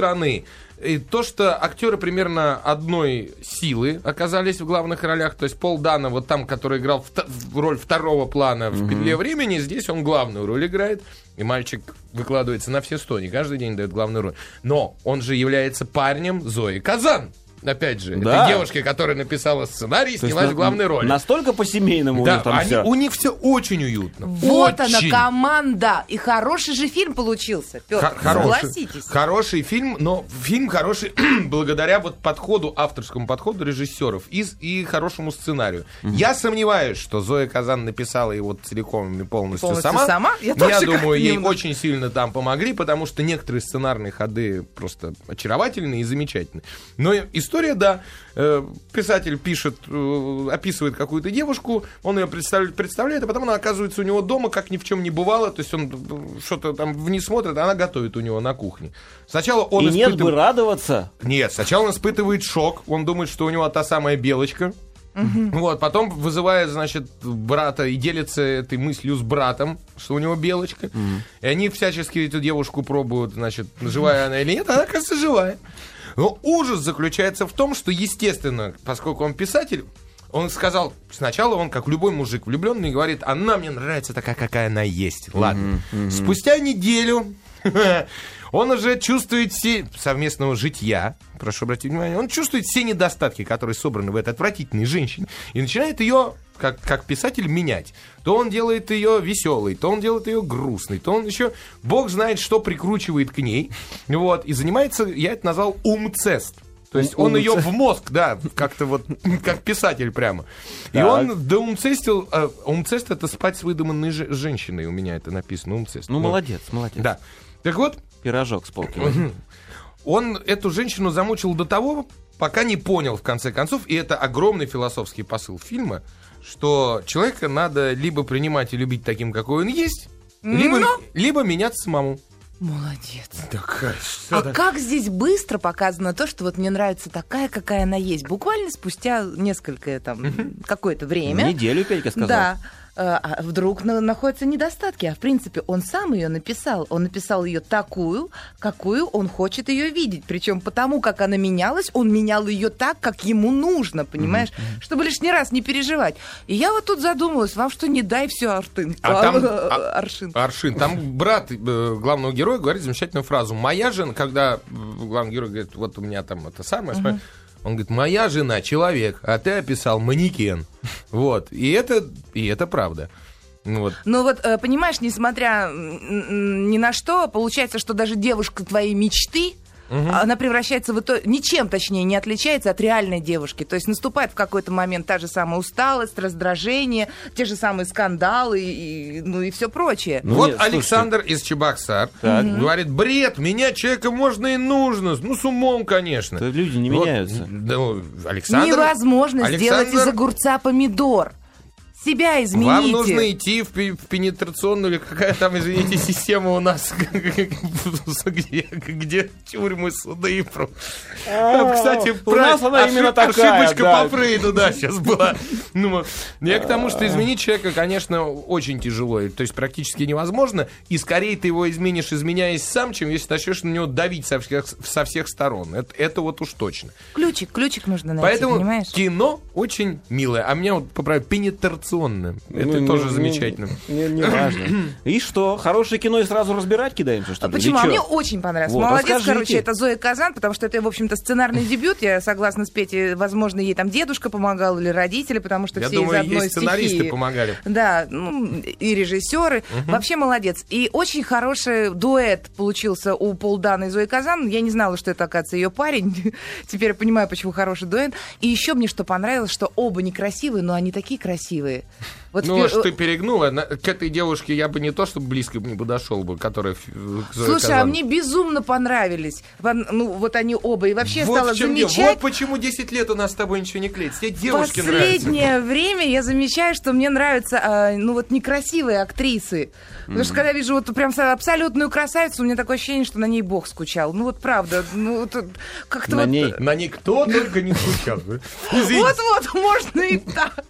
и то, что актеры примерно одной силы оказались в главных ролях, то есть Пол Дана, вот там, который играл вто- в роль второго плана в «Петле времени», здесь он главную роль играет, и мальчик выкладывается на все сто, не каждый день дает главную роль. Но он же является парнем Зои Казан. Опять же, Да. это девушка, которая написала сценарий То снялась на- главной роли. Настолько по-семейному у Да, них там они- всё. у них все очень уютно. Вот она, Очень. команда. И хороший же фильм получился, Петр. Х- хороший, Согласитесь. хороший фильм, но фильм хороший благодаря вот подходу, авторскому подходу режиссеров и, и хорошему сценарию. Я сомневаюсь, что Зоя Казан написала его целиком и полностью, Полностью сама. сама? Я Я, думаю, ей немного. очень сильно там помогли, потому что некоторые сценарные ходы просто очаровательные и замечательные. Но история, да, э, писатель пишет, э, описывает какую-то девушку, он ее представляет, представляет, а потом она оказывается у него дома, как ни в чем не бывало, то есть он э, что-то там вниз смотрит, а она готовит у него на кухне. Сначала он И нет бы испытывает- радоваться. нет, сначала он испытывает шок, он думает, что у него та самая белочка. Вот, потом вызывает, значит, брата и делится этой мыслью с братом, что у него белочка. И они всячески эту девушку пробуют, значит, живая она или нет, она, кажется, живая. Но ужас заключается в том, что, естественно, поскольку он писатель, он сказал, сначала он, как любой мужик влюбленный, говорит, она мне нравится такая, какая она есть. Ладно. Спустя неделю он уже чувствует все совместного житья, прошу обратить внимание, он чувствует все недостатки, которые собраны в этой отвратительной женщине, и начинает ее, как, как писатель, менять. То он делает ее веселой, то он делает ее грустной, то он еще, бог знает, что прикручивает к ней, вот, и занимается, я это назвал умцест. То есть он ее в мозг, да, как-то вот, как писатель прямо. И Так. он доумцестил, э, умцест это спать с выдуманной же- женщиной, у меня это написано, умцест. Ну, молодец, молодец. Да. Так вот, Пирожок с полки. он эту женщину замучил до того, пока не понял в конце концов, и это огромный философский посыл фильма, что человека надо либо принимать и любить таким, какой он есть, либо, Ну. либо меняться самому. Молодец. Такая, А как здесь быстро показано то, что вот мне нравится такая, какая она есть. Буквально спустя несколько там какое-то время. Неделю, Петька сказал. Да. Э, А вдруг на- находятся недостатки, а в принципе он сам ее написал. Он написал ее такую, какую он хочет ее видеть. Причем потому, как она менялась, он менял ее так, как ему нужно, понимаешь? Чтобы лишний раз не переживать. И я вот тут задумалась, вам что не дай все Артын. А там- э, а- Аршин. Аршин. Там брат э, главного героя говорит замечательную фразу. Моя жена, когда главный герой говорит, вот у меня там это самое, смотри, он говорит, моя жена человек, а ты описал манекен. Вот. И это, и это правда. Вот. Ну вот, э, понимаешь, несмотря ни на что, получается, что даже девушка твоей мечты, она превращается в итоге, ничем, точнее, не отличается от реальной девушки. То есть наступает в какой-то момент та же самая усталость, раздражение, те же самые скандалы и, и, ну и все прочее. Ну, вот нет, слушайте. Александр из Чебоксар Так. говорит, бред, менять человека можно и нужно. Ну, с умом, конечно. Да люди не Вот, меняются. ну, Александр, Невозможно сделать из Александр, огурца помидор. Себя измените. Вам нужно идти в, в пенетрационную, или какая там, извините, система у нас, где, где тюрьмы, суды и. Там, кстати, А, у нас она именно такая, ошибочка по Фрейду, да, сейчас была. Ну, я к тому, что изменить человека, конечно, очень тяжело, то есть практически невозможно, и скорее ты его изменишь, изменяясь сам, чем если начнешь на него давить со всех, со всех сторон. Это, это вот уж точно. Ключик, ключик нужно найти, Поэтому понимаешь? кино очень милое. А меня вот поправить пенетрационное. Это Ну, не- тоже не- замечательно. Не, не важно. И что, хорошее кино и сразу разбирать кидаемся, что А ли? почему? А мне очень понравилось. Вот, Молодец, расскажите. короче, это Зоя Казан, потому что это, в общем-то, сценарный дебют. Я согласна с Петей, возможно, ей там дедушка помогал или родители, потому что Я все думаю, из одной ей сценаристы стихии. помогали. Да, ну, и режиссеры. Вообще молодец. И очень хороший дуэт получился у Полдана и Зои Казан. Я не знала, что это, оказывается, ее парень. Теперь я понимаю, почему хороший дуэт. И еще мне что понравилось, что оба некрасивые, но они такие красивые. Вот Ну, аж ты перегнула. На- К этой девушке я бы не то, чтобы близко не подошел бы, которая... Слушай, а Казан. мне безумно понравились. Ну, вот они оба. И вообще вот стало дело. замечать. Вот почему 10 лет у нас с тобой ничего не клеится. Тебе девушки нравятся. Последнее время я замечаю, что мне нравятся, а, ну вот некрасивые актрисы. Потому что когда вижу вот прям со- абсолютную красавицу, у меня такое ощущение, что на ней Бог скучал. Ну вот правда, ну вот, э, как-то На вот... ней. На никто только не скучал. Вот-вот, можно и так.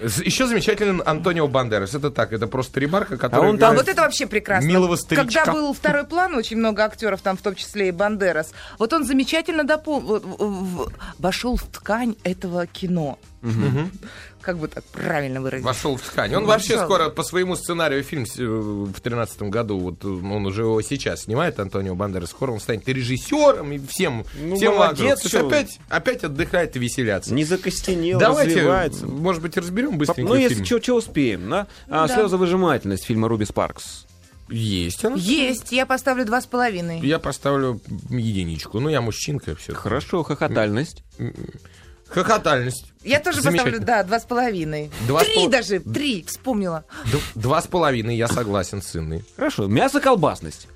Еще замечательный Антонио Бандерас. Это так, это просто ребарка, А который... он там- А вот это вообще прекрасно. Милого старичка. Когда был второй план, очень много актеров, там в том числе и Бандерас, вот он замечательно допол... вошел в ткань этого кино. Как бы так правильно выразить? Вошел в ткань. Он вообще Вошел. скоро по своему сценарию фильм э, в тринадцатом году, вот э, он уже его сейчас снимает, Антонио Бандерас, скоро он станет режиссером, и всем, Ну, всем молодец. То есть опять, опять отдыхает и веселятся. Не закостенел, Давайте, развивается. может быть, разберем быстренько Ну, если фильм. что успеем, да? А, Да. Слезовыжимательность фильма Руби Спаркс. Есть она. Есть, я поставлю два с половиной. Я поставлю единичку. Ну, я мужчинка все. Хорошо, хохотальность. Хохотальность. Я тоже поставлю, да, два с половиной. Два с три пол- даже, три, вспомнила. Д- Два с половиной, я согласен с Инной. Хорошо, мясо-колбасность.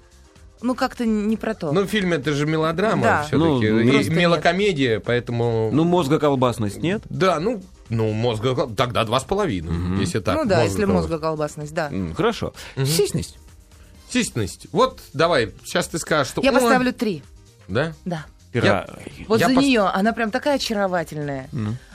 Ну, как-то не про то. Ну, фильм это же мелодрама Да. все-таки. Ну, и мелокомедия, поэтому... Ну, мозгоколбасность нет? Да, ну, ну, мозга... Тогда два с половиной, если так. ну да, мозга если колбас. мозгоколбасность, да. М, Хорошо. Сисьность. Сисьность. Вот, давай, сейчас ты скажешь, что... Я «О», поставлю три, Да? да. Пира- Вот Я за пос- нее, она прям такая очаровательная.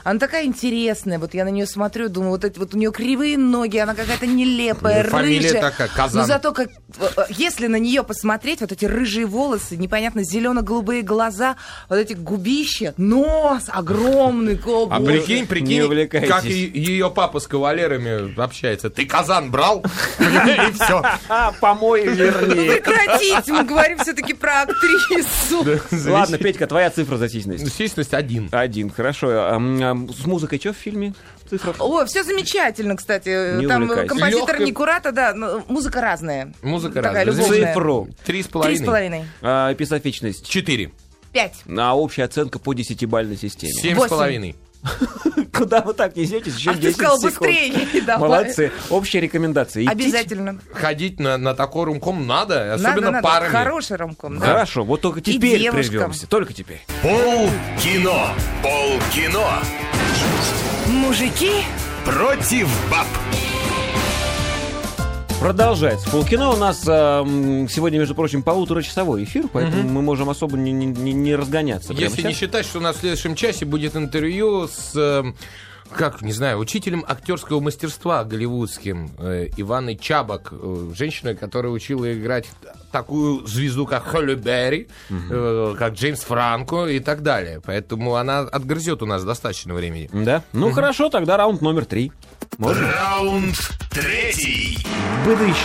Она такая интересная. Вот я на нее смотрю, думаю, вот, эти, вот у нее кривые ноги, она какая-то нелепая, Ну, фамилия рыжая. такая, Казан. Но зато как, э, э, если на нее посмотреть, вот эти рыжие волосы, непонятно зелено-голубые глаза, вот эти губища, нос огромный, о, А прикинь, прикинь, как ее папа с кавалерами общается. Ты казан брал? И все. А, помой Ну, верни. прекратите, мы говорим все-таки про актрису. Ладно, Петька, твоя цифра за сисьность. Сисьность один. Один, хорошо. М, а, с музыкой что в фильме? Цифра? О, все замечательно, кстати. Не Там увлекайся. композитор Лёгкая- Никурата, да, но музыка разная. Музыка Такая разная. любовная. Цифру. Три с Три с половиной. половиной. А, эпизофичность. Четыре. Пять. А общая оценка по десятибальной системе. Семь с половиной. Куда вы так несетесь? Еще А ты 10 сказал секунд. быстрее. Давай. Молодцы. Общие рекомендации. Обязательно. Ходить на, на такой румком надо, особенно надо, надо. парами. Хороший ромком, да. Хорошо, вот только теперь прервемся. Только теперь. Пол кино. Пол кино. Мужики Против баб. Продолжается. Полкино у нас эм, сегодня, между прочим, полуторачасовой эфир, поэтому мы можем особо не, не- не- не разгоняться. Если не сейчас. считать, что у нас в следующем часе будет интервью с, э, как, не знаю, учителем актерского мастерства голливудским э, Иваной Чабак, э, женщиной, которая учила играть такую звезду, как Холли Берри, э, как Джеймс Франко и так далее. Поэтому она отгрызет у нас достаточно времени. Да? Ну хорошо, тогда раунд номер три. Можно? Раунд третий. Быдыщ.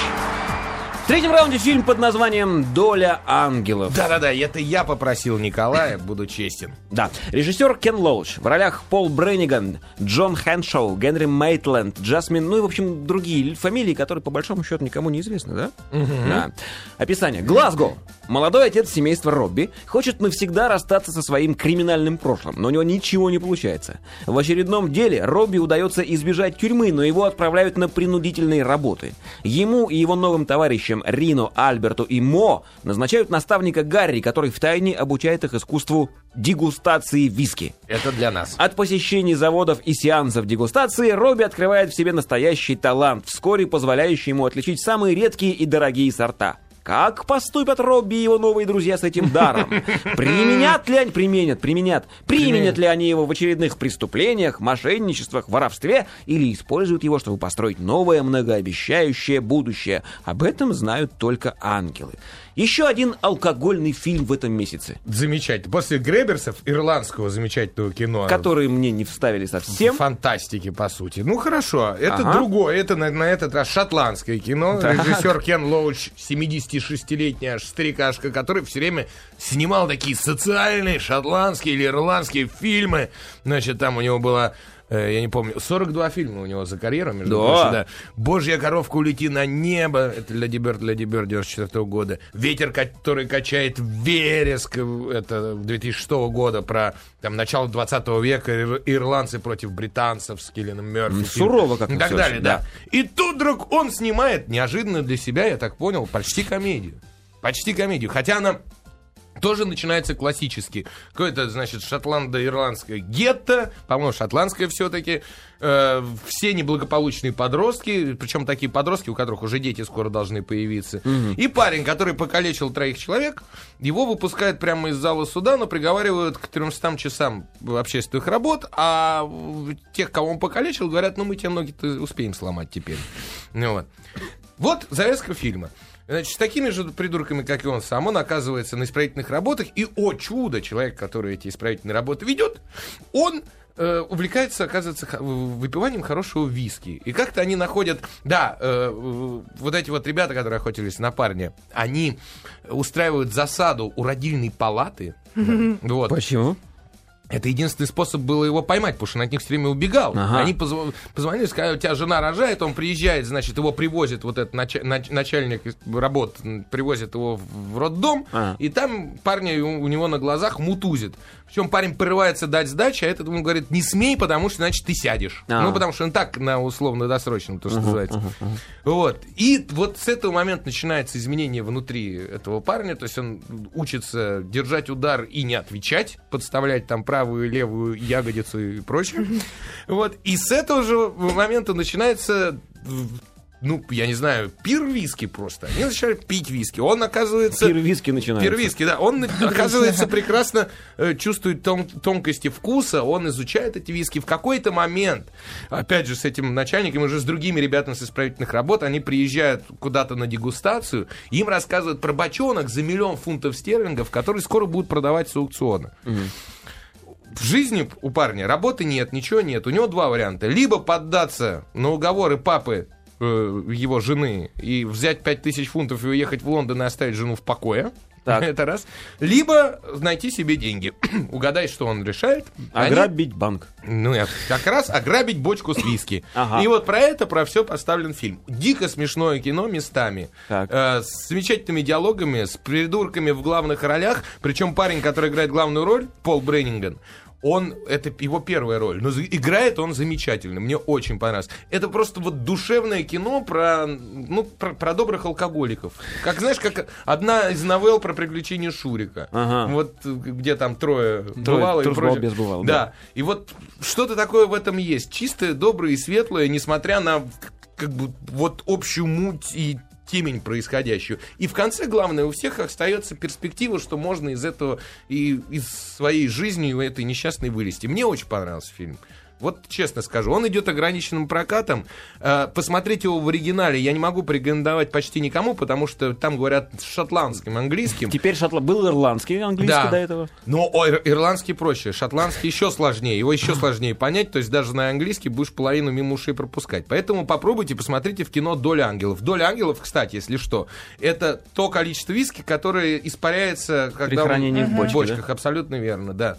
В третьем раунде фильм под названием «Доля ангелов». Да-да-да, это я попросил Николая, буду честен. Да. Режиссер Кен Лоуч. В ролях Пол Бренниган, Джон Хэншоу, Генри Мейтленд, Джасмин, ну и, в общем, другие фамилии, которые, по большому счету, никому не известны, да? Да. Описание. Глазго. Молодой отец семейства Робби хочет навсегда расстаться со своим криминальным прошлым, но у него ничего не получается. В очередном деле Робби удается избежать тюрьмы, но его отправляют на принудительные работы. Ему и его новым товарищам Рино, Альберту и Мо назначают наставника Гарри, который втайне обучает их искусству дегустации виски. Это для нас. От посещений заводов и сеансов дегустации Робби открывает в себе настоящий талант, вскоре позволяющий ему отличить самые редкие и дорогие сорта. Как поступят Робби и его новые друзья с этим даром? Применят ли они, применят, применят, применят ли они его в очередных преступлениях, мошенничествах, воровстве или используют его, чтобы построить новое многообещающее будущее? Об этом знают только ангелы. Еще один алкогольный фильм в этом месяце, Замечательно. После Греберсов, ирландского замечательного кино. который мне не вставили совсем. Фантастики, по сути. Ну, хорошо. Это Ага. другое. Это на, на этот раз шотландское кино. Так. Режиссер Кен Лоуч, 76-летний аж старикашка, который все время снимал такие социальные шотландские или ирландские фильмы. Значит, там у него было... э, Я не помню, 42 фильма у него за карьеру, между Да. прочим, да. «Божья коровка, улети на небо», это Леди Берд, Леди Берд 94 года. «Ветер, который качает вереск», это 2006 года, про там, начало 20 века, ир- ирландцы против британцев с Киллианом Мерфи. М, фильм. сурово как-то И так далее, очень, да. да. И тут вдруг он снимает, неожиданно для себя, я так понял, почти комедию. Почти комедию. Хотя она тоже начинается классически. Какое-то, значит, шотландо-ирландское гетто, по-моему, шотландское все-таки. Э, все неблагополучные подростки, причем такие подростки, у которых уже дети скоро должны появиться. И парень, который покалечил троих человек, его выпускают прямо из зала суда, но приговаривают к 300 часам общественных работ, а тех, кого он покалечил, говорят, ну мы тебе ноги-то успеем сломать теперь. Ну вот. Вот завязка фильма. Значит, с такими же придурками, как и он сам, он оказывается на исправительных работах, и, о чудо, человек, который эти исправительные работы ведет, он э, увлекается, оказывается, выпиванием хорошего виски. И как-то они находят... Да, э, вот эти вот ребята, которые охотились на парня, они устраивают засаду у родильной палаты. Вот. Почему? Это единственный способ было его поймать, потому что он от них все время убегал. Ага. Они позв- позвонили, сказали, у тебя жена рожает, он приезжает, значит, его привозит, вот этот нач- нач- начальник работ, привозит его в роддом, А. и там парня у, у него на глазах мутузит. Причем парень порывается дать сдачи, а этот ему говорит, не смей, потому что, значит, ты сядешь. А. Ну, потому что он так на условно-досрочном, то, что называется. Вот. И вот с этого момента начинается изменение внутри этого парня, то есть он учится держать удар и не отвечать, подставлять там правую левую ягодицу и прочее. Вот. И с этого же момента начинается ну, я не знаю, пир виски просто. Они начинают пить виски. Он, оказывается... Пир виски начинается. Пир виски, да. Он, оказывается, прекрасно э, чувствует тон- тонкости вкуса. Он изучает эти виски. В какой-то момент, опять же, с этим начальником, уже с другими ребятами с исправительных работ, они приезжают куда-то на дегустацию. Им рассказывают про бочонок за миллион фунтов стерлингов, который скоро будут продавать с аукциона. В жизни у парня работы нет, ничего нет. У него два варианта. Либо поддаться на уговоры папы э, его жены и взять 5000 фунтов и уехать в Лондон и оставить жену в покое. Так. Это раз. Либо найти себе деньги. Угадай, что он решает. Они- Ограбить банк. ну, как раз ограбить бочку с виски. Ага. И вот про это, про все поставлен фильм. Дико смешное кино местами. Так. Э, с замечательными диалогами, с придурками в главных ролях. Причем парень, который играет главную роль, Пол Бреннинган, Он, это его первая роль, но играет он замечательно, мне очень понравилось. Это просто вот душевное кино про, ну, про, про добрых алкоголиков. Как, знаешь, как одна из новелл про приключения Шурика. Ага. Вот где там трое, бывало и прочее. без бывало, Да. да. И вот что-то такое в этом есть. Чистое, доброе и светлое, несмотря на как бы вот общую муть и темень происходящую. И в конце, главное, у всех остается перспектива, что можно из этого и из своей жизни, этой несчастной вылезти. Мне очень понравился фильм. Вот честно скажу, он идет ограниченным прокатом. Э, Посмотреть его в оригинале я не могу порекомендовать почти никому, потому что там говорят шотландским, английским. Теперь шотла... был ирландский английский до этого. Но о, ир- ирландский проще, шотландский еще сложнее, его еще сложнее понять, то есть даже на английский будешь половину мимо ушей пропускать. Поэтому попробуйте, посмотрите в кино «Доля ангелов». «Доля ангелов», кстати, если что, это то количество виски, которое испаряется, когда он- хранении в бочке, бочках, абсолютно верно, да.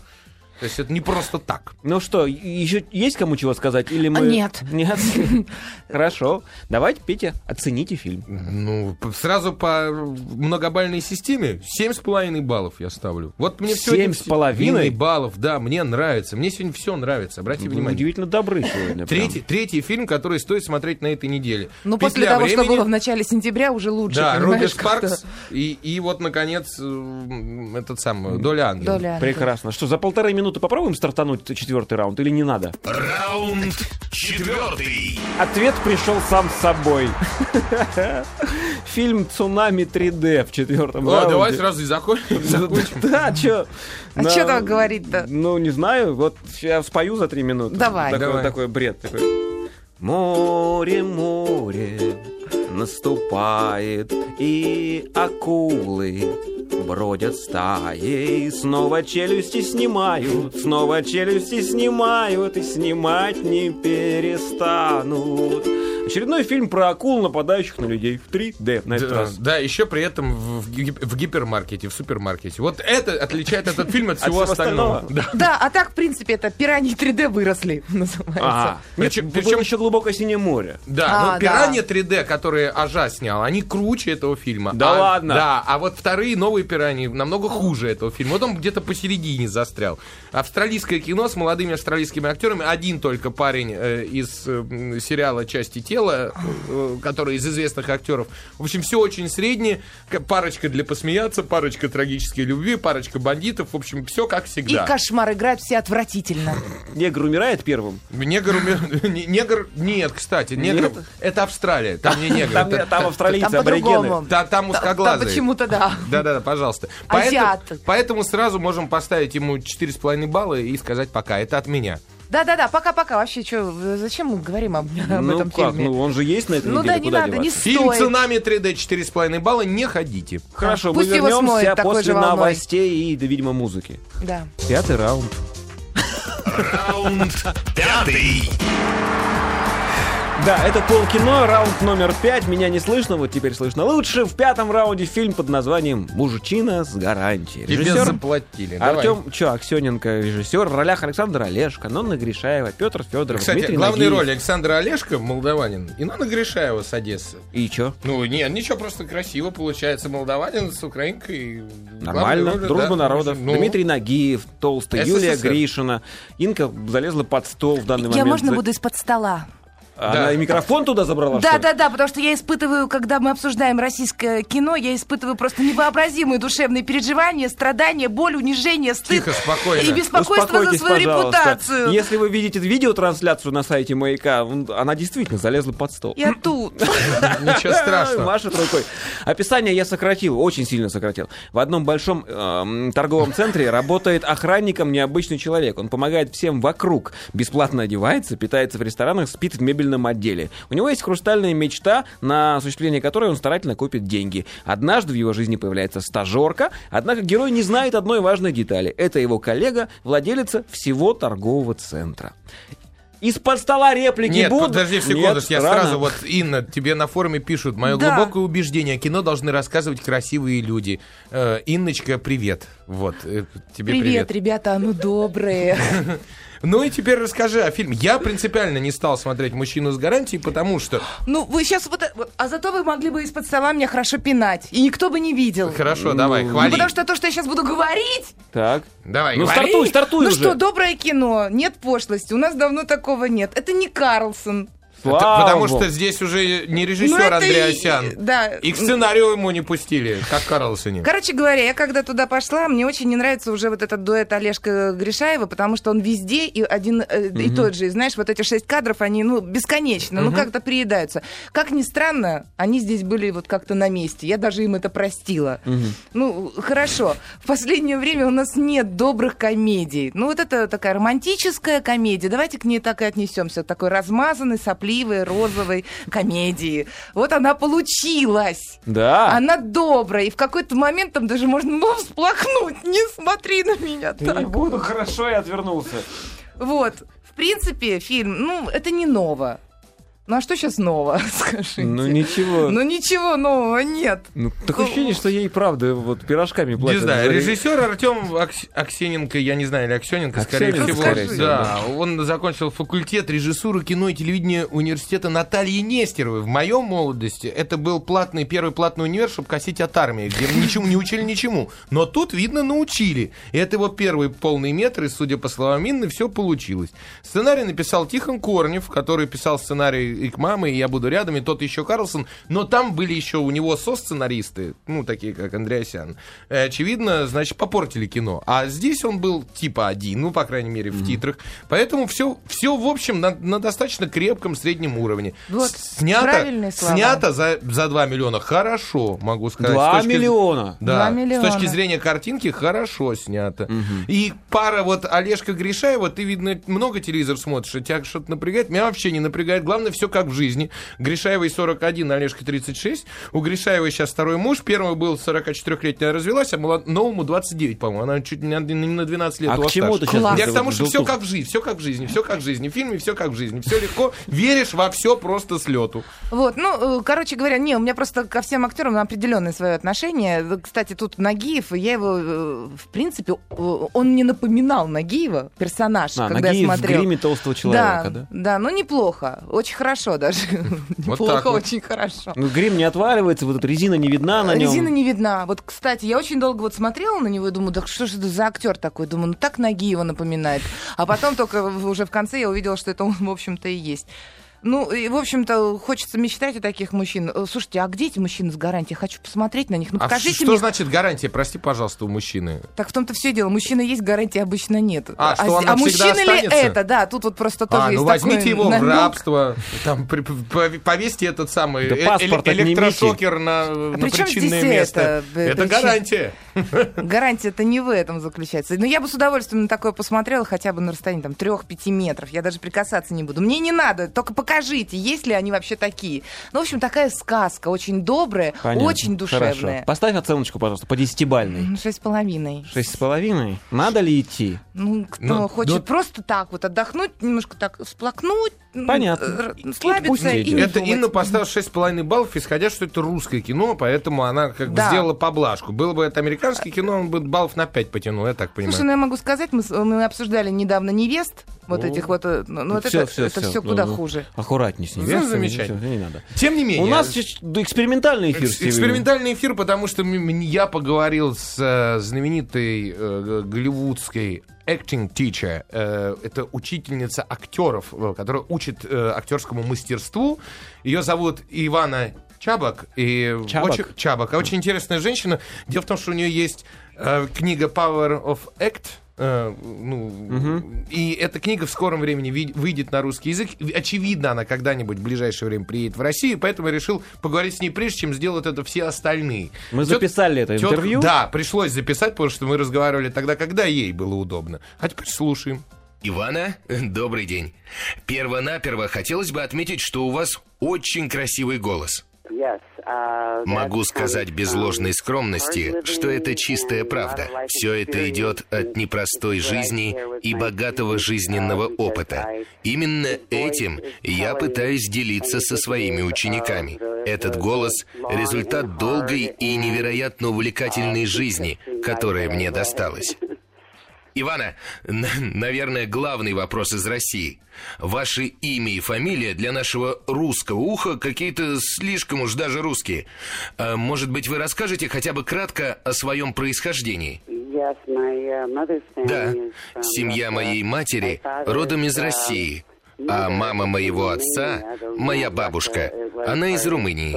То есть это не просто так. Ну что, еще есть кому чего сказать? Или мы... Нет. Нет? Хорошо. Давайте, Петя, оцените фильм. Ну, сразу по многобальной системе 7,5 баллов я ставлю. Вот мне все Семь с половиной? баллов, да, мне нравится. Мне сегодня все нравится, обратите Вы внимание. удивительно добры сегодня. Третий, третий фильм, который стоит смотреть на этой неделе. Ну, после «Петля того, что времени». было в начале сентября, уже лучше. Да, Руби. Спаркс и, и вот, наконец, м, этот самый, Доля Ангела. Доля. Прекрасно. Что, за полторы минуты попробуем стартануть четвертый раунд или не надо? Раунд четвертый. Ответ пришел сам с собой. Фильм «Цунами 3D» в четвертом О, раунде. давай сразу и закончим. Да, что? А чё так говорить-то? Ну, не знаю, вот я спою за три минуты. Давай. Такой, бред. Такой. Море, море наступает, и акулы бродят стаей. Снова челюсти снимают, снова челюсти снимают, и снимать не перестанут. Очередной фильм про акул, нападающих на людей в 3D на этот Да, раз. да, еще при этом в, в ги- в гипермаркете, в супермаркете. Вот это отличает этот фильм от От всего остального. остального. Да. Да, а так, в принципе, это пираньи 3D выросли, называется. Ага. Причем- еще глубокое синее море. Да, А, но «Пиранья 3D», которые Ажа снял, они круче этого фильма. Да А- ладно? Да, а вот вторые новые «Пираньи» намного хуже этого фильма. Вот он где-то посередине застрял. Австралийское кино с молодыми австралийскими актерами. Один только парень э, из э, сериала «Части тела», э, который из известных актеров. В общем, все очень среднее. Парочка для посмеяться, парочка трагической любви, парочка бандитов. В общем, все как И всегда. кошмар играют все отвратительно. Негр умирает первым. Негр, не- негр, нет, кстати, негр, Нет? это Австралия, там не негр, Там, австралийцы, Там аборигены. Там узкоглазые. почему-то да. Да-да-да, пожалуйста. Азиаты. Поэтому, поэтому сразу можем поставить ему 4,5 балла и сказать пока. Это от меня. Да-да-да, пока-пока. Вообще, что, зачем мы говорим об, об Ну этом как, фильме? ну он же есть на этой Ну неделе, да, не надо, не деваться? Фильм стоит. «Цунами 3D» 4,5 балла, не ходите. Хорошо, Пусть мы вернемся после новостей и, да, видимо, музыки. Да. Пятый раунд. Раунд пятый. Да, это полкино, раунд номер пять. Меня не слышно, вот теперь слышно лучше. В пятом раунде фильм под названием «Мужичина с гарантией». Тебе Режиссер заплатили. Давай. Артем Чё, Аксененко, режиссер, в ролях Александр Олешко, Нонна Гришаева, Петр Федоров, Кстати, Дмитрий главные Нагиев. роли Александр Олешко, молдаванин, и Нонна Гришаева с Одессы. И чё? Ну, нет, ничего, просто красиво получается. Молдаванин с украинкой. Нормально, роли, дружба да, народов. ну, Дмитрий Нагиев, Толстый, СССР. Юлия Гришина. Инка залезла под стол в данный Я момент. можно За- буду из-под стола? Она Да. и микрофон туда забрала, Да, да, да, потому что я испытываю, когда мы обсуждаем российское кино, я испытываю просто невообразимые душевные переживания, страдания, боль, унижение, стыд Тихо, спокойно. и беспокойство за свою пожалуйста. репутацию. Если вы видите видеотрансляцию на сайте Маяка, она действительно залезла под стол. Я тут. Ничего страшного. Машет рукой. Описание я сократил, очень сильно сократил. В одном большом эм, торговом центре работает охранником необычный человек. Он помогает всем вокруг. Бесплатно одевается, питается в ресторанах, спит в мебельном отделе. У него есть хрустальная мечта, на осуществление которой он старательно копит деньги. Однажды в его жизни появляется стажерка, однако герой не знает одной важной детали. Это его коллега, владелица всего торгового центра. Из-под стола реплики Нет, будут? подожди Нет, секунду, я рано. сразу вот, Инна, тебе на форуме пишут, мое Да. глубокое убеждение, кино должны рассказывать красивые люди. Э, Инночка, привет. Вот, э, тебе Привет, привет. ребята, ну добрые. Ну и теперь расскажи о фильме. Я принципиально не стал смотреть «Мужчину с гарантией», потому что... Ну, вы сейчас вот... вот- А зато вы могли бы из-под стола меня хорошо пинать. И никто бы не видел. Хорошо, давай, Ну, хвали. потому что то, что я сейчас буду говорить... Так. Давай, Ну, говори. стартуй, стартуй ну уже. что, доброе кино, нет пошлости. У нас давно такого нет. Это не Карлсон. Слава потому богу. что здесь уже не Ну, режиссер и- Андреасян. Да. И к сценарию ему не пустили, как Карлсоне. Короче говоря, я когда туда пошла, мне очень не нравится уже вот этот дуэт Олежка Гришаева, потому что он везде и один э, и тот же. И знаешь, вот эти шесть кадров, они, ну, бесконечно, ну, как-то приедаются. Как ни странно, они здесь были вот как-то на месте. Я даже им это простила. Ну, хорошо. В последнее время у нас нет добрых комедий. Ну, вот это такая романтическая комедия. Давайте к ней так и отнесемся. Такой размазанной, сопливой, розовой комедии. Вот она получилась. Да. Она добрая, и в какой-то момент там даже можно ну, всплакнуть. Не смотри на меня Да не так. буду, хорошо, я отвернулся. Вот. В принципе, фильм, ну, это не ново. Ну, а что сейчас ново, скажите? Ну ничего. Ну, ничего нового нет. Ну, такое ощущение, что ей правда вот пирожками Не платят. знаю, за- режиссер Артем Акс- Аксененко, я не знаю, или Аксененко, скорее Аксененко, всего. скорее всего, да, он закончил факультет режиссуры кино и телевидения университета Натальи Нестеровой. В моем молодости это был платный, первый платный универ, чтобы косить от армии, где ничему не учили ничему. Но тут, видно, научили. И это его первый полный метр, и, судя по словам Инны, все получилось. Сценарий написал Тихон Корнев, который писал сценарий и к маме, и я буду рядом, и тот еще Карлсон. Но там были еще у него со-сценаристы, ну, такие как Андреасян. Э, Очевидно, значит, попортили кино. А здесь он был типа один, ну, по крайней мере, в титрах. Поэтому все, все в общем, на, на достаточно крепком среднем уровне. Вот, снято, снято за, за 2 миллиона хорошо, могу сказать. Два С точки- миллиона. Да, Два миллиона. с точки зрения картинки хорошо снято. И пара вот Олежка Гришаева, ты, видно, много телевизор смотришь, и тебя что-то напрягает. Меня вообще не напрягает. Главное, все как в жизни. Гришаевой 41, Олежка 36. У Гришаевой сейчас второй муж. Первый был 44-летняя, развелась, а молод- новому 29, по-моему. Она чуть не на, не на 12 лет А к чему ты сейчас. Я к тому, что все как в жизни, все как в жизни, все как в жизни. В фильме все как в жизни. Все легко. Веришь во все просто с лету. Вот, ну, э, короче говоря, не, у меня просто ко всем актерам определенное свое отношение. Кстати, тут Нагиев, я его, э, в принципе, он мне напоминал Нагиева, персонаж, А, когда Нагиев я в смотрел. гриме толстого человека, да? да, ну неплохо, очень хорошо даже. Вот Неплохо, так вот. очень хорошо. Ну, грим не отваливается, вот эта резина не видна на нем. Резина не видна. Вот, кстати, я очень долго вот смотрела на него и думаю, да что же это за актер такой? Думаю, ну так Нагиева напоминает. А потом только уже в конце я увидела, что это он, в общем-то, и есть. Ну, и, в общем-то, хочется мечтать о таких мужчин. Э, Слушайте, а где эти мужчины с гарантией? Хочу посмотреть на них. Ну, А покажите что мне. значит гарантия? Прости, пожалуйста, у мужчины. Так в том-то все дело. Мужчина есть, гарантии обычно нет. А, что с- он навсегда мужчина ли останется? это? Да, тут вот просто тоже А, есть ну возьмите такой его в намёк. рабство, там, при- пов- повесьте этот самый Да э- паспорт отнимите. электрошокер на, на при чём причинное здесь место. это? Э, Это причин- гарантия. Гарантия-то не в этом заключается. Но я бы с удовольствием на такое посмотрела хотя бы на расстоянии там 3-5 метров. Я даже прикасаться не буду. Мне не надо, только покажите, есть ли они вообще такие. Ну, в общем, такая сказка, очень добрая, Понятно. очень душевная. Хорошо. Поставь оценочку, пожалуйста, по десятибальной. Ну, Шесть с половиной. Шесть с половиной. Надо ли идти? Ну, кто Ну, хочет ну- просто так вот отдохнуть, немножко так всплакнуть, Понятно. И- и слабиться и, идет. не Это думать. Инна поставила 6,5 баллов, исходя, что это русское кино, поэтому она как бы Да. сделала поблажку. Было бы это американское кино, он бы баллов на 5 потянул, я так понимаю. Слушай, ну я могу сказать, мы, с- мы обсуждали недавно невест, вот этих вот, э, ну ну, вот Всё, это, всё, это всё. все Ну, куда ну, хуже. Аккуратней с ней. Ну, замечательно. Не надо. Тем не менее. У нас сейчас экспериментальный эфир Экс-. Экспериментальный эфир, потому что я поговорил с э, знаменитой э, голливудской acting teacher. Э, это учительница актеров, э, которая учит э, актерскому мастерству. Ее зовут Ивана Чабак. И Чабак? Очень, Чабак. А Очень интересная женщина. Дело в том, что у нее есть э, книга Power of Act. Э, ну, И эта книга в скором времени выйдет на русский язык. Очевидно, она когда-нибудь в ближайшее время приедет в Россию, поэтому я решил поговорить с ней прежде, чем сделают это все остальные. Мы Тет- записали это тетка- интервью. Да, пришлось записать, потому что мы разговаривали тогда, когда ей было удобно. А теперь слушаем. Ивана, добрый день. Первонаперво хотелось бы отметить, что у вас очень красивый голос. Могу сказать без ложной скромности, что это чистая правда. Все это идет от непростой жизни и богатого жизненного опыта. Именно этим я пытаюсь делиться со своими учениками. Этот голос — результат долгой и невероятно увлекательной жизни, которая мне досталась. Ивана, наверное, главный вопрос из России. Ваше имя и фамилия для нашего русского уха какие-то слишком уж даже русские. А, может быть, вы расскажете хотя бы кратко о своем происхождении? Да, семья моей матери родом из России, а мама моего отца, моя бабушка, она из Румынии.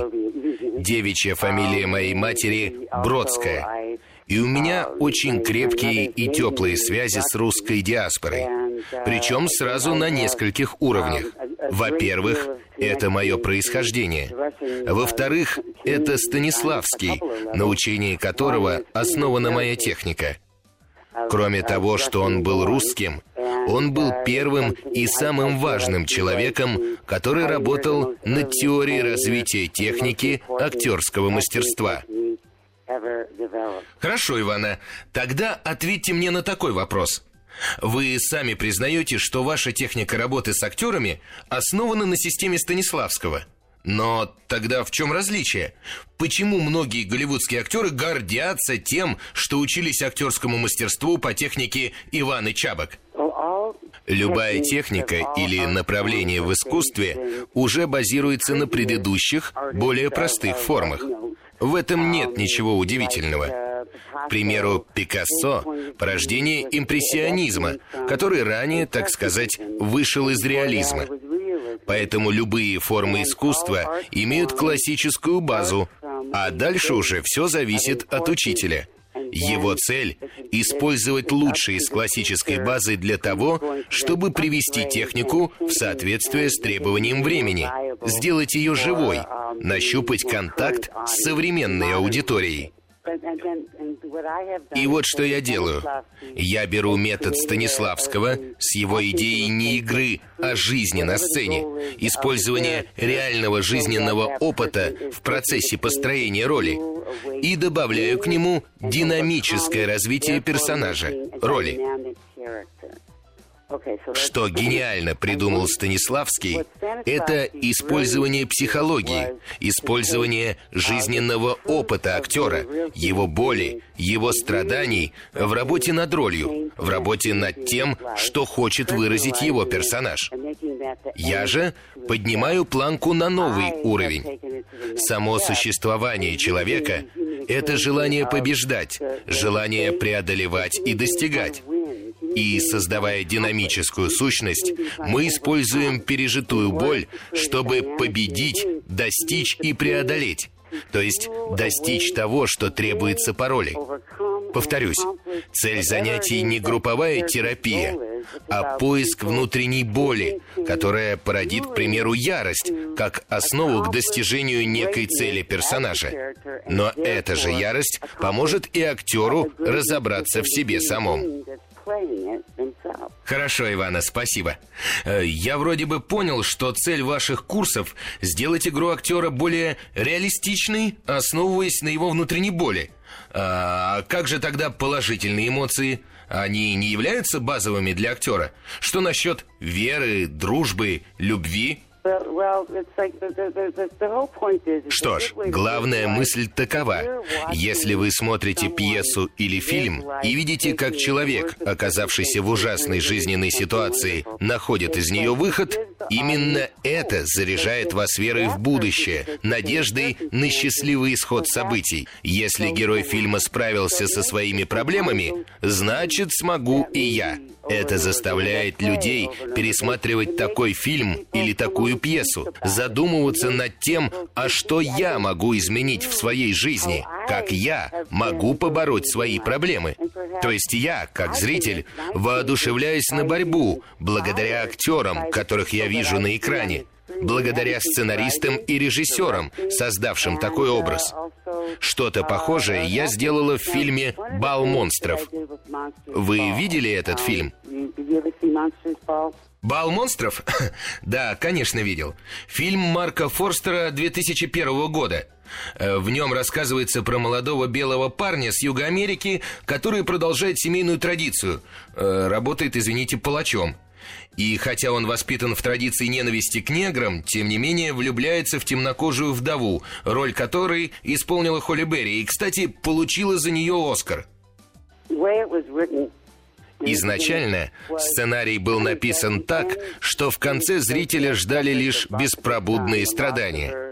Девичья фамилия моей матери Бродская. И у меня очень крепкие и теплые связи с русской диаспорой. Причем сразу на нескольких уровнях. Во-первых, это мое происхождение. Во-вторых, это Станиславский, на учении которого основана моя техника. Кроме того, что он был русским, он был первым и самым важным человеком, который работал над теорией развития техники актерского мастерства. Хорошо, Ивана. Тогда ответьте мне на такой вопрос. Вы сами признаете, что ваша техника работы с актерами основана на системе Станиславского. Но тогда в чем различие? Почему многие голливудские актеры гордятся тем, что учились актерскому мастерству по технике Иваны Чабок? Любая техника или направление в искусстве уже базируется на предыдущих, более простых формах. В этом нет ничего удивительного. К примеру, Пикассо – порождение импрессионизма, который ранее, так сказать, вышел из реализма. Поэтому любые формы искусства имеют классическую базу, а дальше уже все зависит от учителя. Его цель – использовать лучшие из классической базы для того, чтобы привести технику в соответствие с требованием времени, сделать ее живой, нащупать контакт с современной аудиторией. И вот что я делаю. Я беру метод Станиславского с его идеей не игры, а жизни на сцене, использования реального жизненного опыта в процессе построения роли, и добавляю к нему динамическое развитие персонажа, роли. Что гениально придумал Станиславский, это использование психологии, использование жизненного опыта актера, его боли, его страданий в работе над ролью, в работе над тем, что хочет выразить его персонаж. Я же поднимаю планку на новый уровень. Само существование человека — это желание побеждать, желание преодолевать и достигать. И создавая динамическую сущность, мы используем пережитую боль, чтобы победить, достичь и преодолеть. То есть достичь того, что требуется по роли. Повторюсь, цель занятий не групповая терапия, а поиск внутренней боли, которая породит, к примеру, ярость, как основу к достижению некой цели персонажа. Но эта же ярость поможет и актеру разобраться в себе самом. Хорошо, Ивана, спасибо. Э, я вроде бы понял, что цель ваших курсов – сделать игру актера более реалистичной, основываясь на его внутренней боли. А как же тогда положительные эмоции? Они не являются базовыми для актера? Что насчет веры, дружбы, любви? Что ж, главная мысль такова. Если вы смотрите пьесу или фильм и видите, как человек, оказавшийся в ужасной жизненной ситуации, находит из нее выход, именно это заряжает вас верой в будущее, надеждой на счастливый исход событий. Если герой фильма справился со своими проблемами, значит смогу и я. Это заставляет людей пересматривать такой фильм или такую пьесу, задумываться над тем, а что я могу изменить в своей жизни, как я могу побороть свои проблемы. То есть я, как зритель, воодушевляюсь на борьбу благодаря актерам, которых я вижу на экране благодаря сценаристам и режиссерам, создавшим такой образ. Что-то похожее я сделала в фильме «Бал монстров». Вы видели этот фильм? «Бал монстров»? да, конечно, видел. Фильм Марка Форстера 2001 года. Э, в нем рассказывается про молодого белого парня с Юга Америки, который продолжает семейную традицию. Э, работает, извините, палачом. И хотя он воспитан в традиции ненависти к неграм, тем не менее влюбляется в темнокожую вдову, роль которой исполнила Холли Берри, и, кстати, получила за нее Оскар. Изначально сценарий был написан так, что в конце зрителя ждали лишь беспробудные страдания.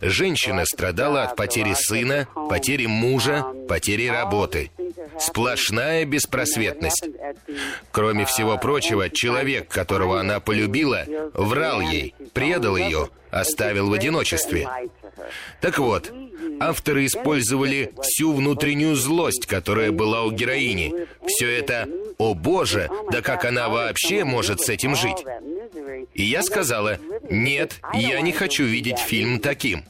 Женщина страдала от потери сына, потери мужа, потери работы. Сплошная беспросветность. Кроме всего прочего, человек, которого она полюбила, врал ей, предал ее, оставил в одиночестве. Так вот, авторы использовали всю внутреннюю злость, которая была у героини. Все это «О боже, да как она вообще может с этим жить?» И я сказала, нет, я не хочу видеть фильм таким.